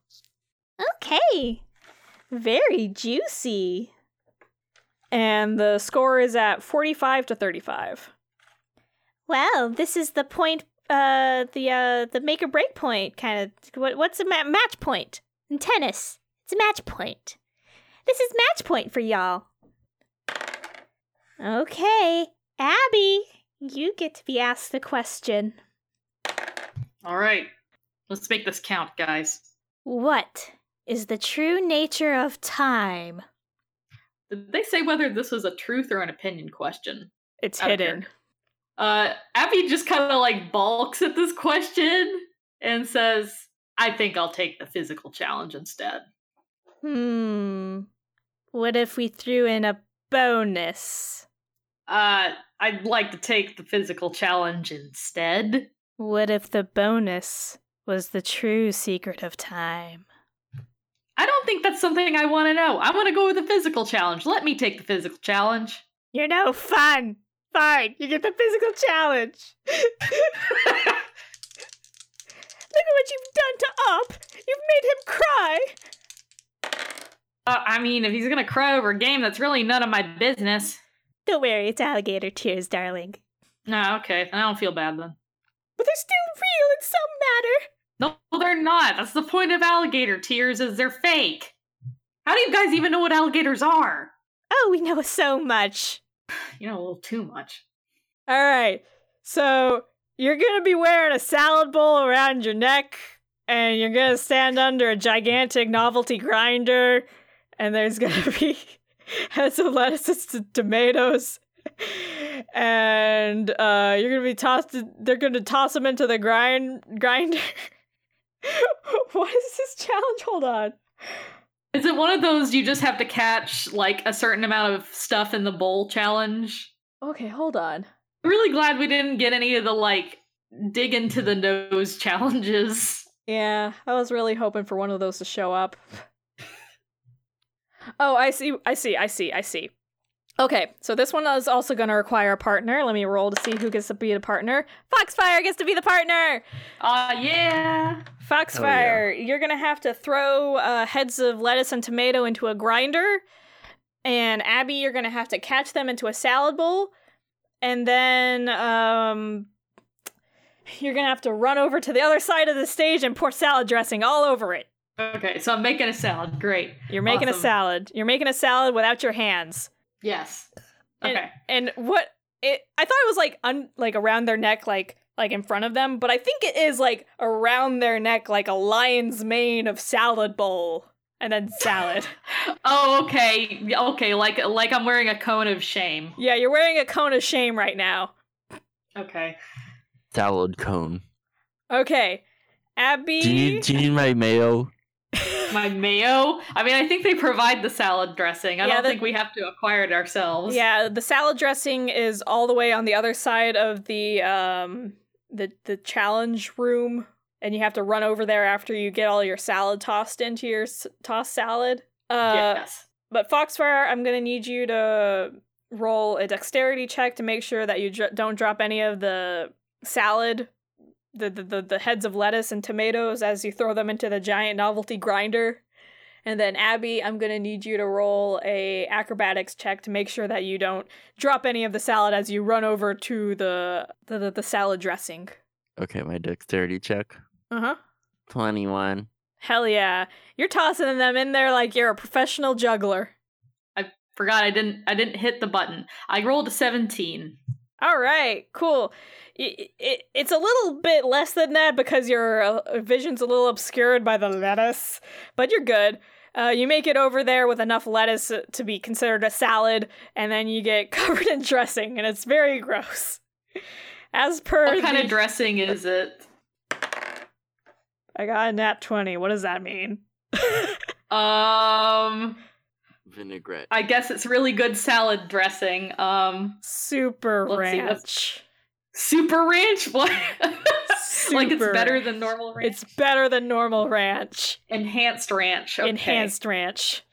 Okay. Very juicy. And the score is at 45 to 35. Well, this is the point uh the uh the make or break point kind of what what's a ma- match point in tennis? It's a match point. This is match point for y'all. Okay, Abby, you get to be asked the question. All right. Let's make this count, guys. What is the true nature of time? Did they say whether this was a truth or an opinion question? It's I hidden. Uh, Abby just kind of like balks at this question and says, I think I'll take the physical challenge instead. Hmm. What if we threw in a bonus? Uh, I'd like to take the physical challenge instead. What if the bonus was the true secret of time? I don't think that's something I want to know. I want to go with the physical challenge. Let me take the physical challenge. You're no fun. Fine, you get the physical challenge. Look at what you've done to Op. You've made him cry. Uh, I mean, if he's gonna cry over a game, that's really none of my business. Don't worry, it's alligator tears, darling. No, okay, I don't feel bad then. But they're still real in some matter. No, they're not. That's the point of alligator tears is they're fake. How do you guys even know what alligators are? Oh, we know so much. You know, a little too much. All right. So you're going to be wearing a salad bowl around your neck, and you're going to stand under a gigantic novelty grinder, and there's going to be heads of lettuces to tomatoes. And uh, you're gonna be tossed. They're gonna toss them into the grind grinder. what is this challenge? Hold on. Is it one of those you just have to catch like a certain amount of stuff in the bowl challenge? Okay, hold on. I'm really glad we didn't get any of the like dig into the nose challenges. Yeah, I was really hoping for one of those to show up. oh, I see, I see, I see, I see. Okay, so this one is also going to require a partner. Let me roll to see who gets to be the partner. Foxfire gets to be the partner. Uh yeah. Foxfire, you're going to have to throw uh, heads of lettuce and tomato into a grinder. And Abby, you're going to have to catch them into a salad bowl. And then um, you're going to have to run over to the other side of the stage and pour salad dressing all over it. Okay, so I'm making a salad. Great. You're making a salad. You're making a salad without your hands. Yes. And- Okay. And what it I thought it was like un, like around their neck like like in front of them, but I think it is like around their neck like a lion's mane of salad bowl and then salad. Oh, okay. Okay, like like I'm wearing a cone of shame. yeah, you're wearing a cone of shame right now. Okay. Salad cone. Okay. Abby Do you need do you need my mayo? My mayo. I mean, I think they provide the salad dressing. I Yeah, don't the- think we have to acquire it ourselves. Yeah, the salad dressing is all the way on the other side of the um the the challenge room and you have to run over there after you get all your salad tossed into your s- tossed salad. Uh yes. but Foxfire, I'm going to need you to roll a dexterity check to make sure that you dr- don't drop any of the salad the, the the the heads of lettuce and tomatoes as you throw them into the giant novelty grinder. And then Abby, I'm gonna need you to roll a acrobatics check to make sure that you don't drop any of the salad as you run over to the the, the, the salad dressing. Okay, my dexterity check. Uh huh. Twenty one. Hell yeah! You're tossing them in there like you're a professional juggler. I forgot I didn't I didn't hit the button. I rolled a 17. All right, cool. It, it, it's a little bit less than that because your uh, vision's a little obscured by the lettuce, but you're good. Uh, you make it over there with enough lettuce uh, to be considered a salad, and then you get covered in dressing, and it's very gross. As per What kind the- of dressing is it? I got a nat 20. What does that mean? Um Vinaigrette. I guess it's really good salad dressing. Um Super ranch. super ranch? What? like it's better than normal ranch. It's better than normal ranch. enhanced ranch. Okay. Enhanced ranch.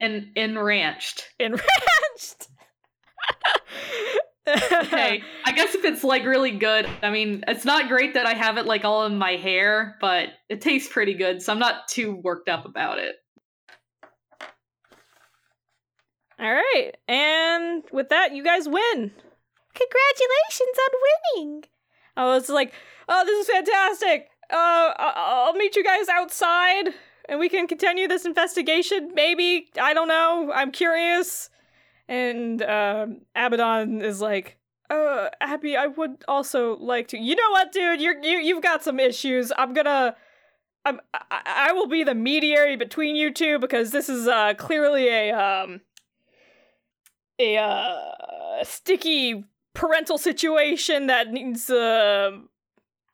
En- enranched. Enranched. Okay. I guess if it's like really good, I mean, it's not great that I have it like all in my hair, but it tastes pretty good, so I'm not too worked up about it. All right. And with that, you guys win. Congratulations on winning. I was like, oh, this is fantastic. Uh, I'll meet you guys outside and we can continue this investigation. Maybe. I don't know. I'm curious. And um, Abaddon is like, uh, Abby, I would also like to. You know what, dude? You're you you've got some issues. I'm gonna. I'm, I, I will be the mediator between you two because this is uh, clearly a um a uh, sticky parental situation that needs uh,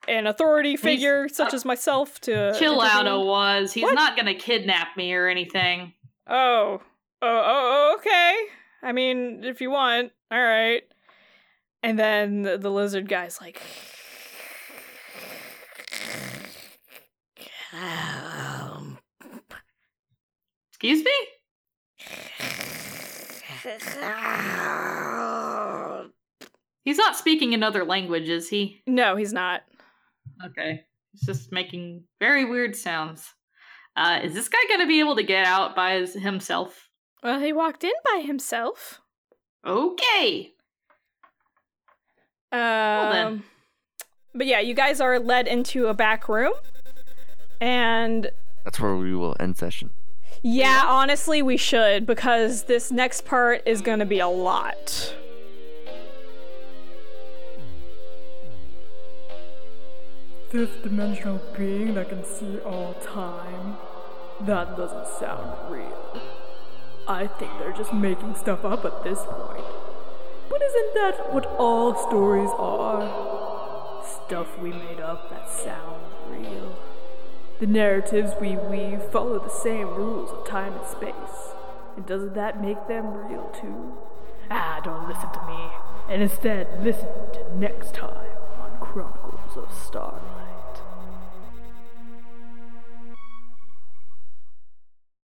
an authority figure such uh, as myself to Chill out, intervene. was. He's What? not gonna kidnap me or anything. Oh, oh, oh, okay. I mean, if you want, all right. And then the, the lizard guy's like, Excuse me? He's not speaking another language, is he? no, he's not. Okay. He's just making very weird sounds. Uh, is this guy gonna be able to get out by his, himself? Well, he walked in by himself. Okay. Um, then. But yeah, you guys are led into a back room. And That's where we will end session. Yeah, honestly, we should because this next part is going to be a lot. Fifth dimensional being that can see all time? That doesn't sound real. I think they're just making stuff up at this point. But isn't that what all stories are? Stuff we made up that sound real. The narratives we weave follow the same rules of time and space. And doesn't that make them real too? Ah, don't listen to me. And instead, listen to next time on Chronicles of Starlight.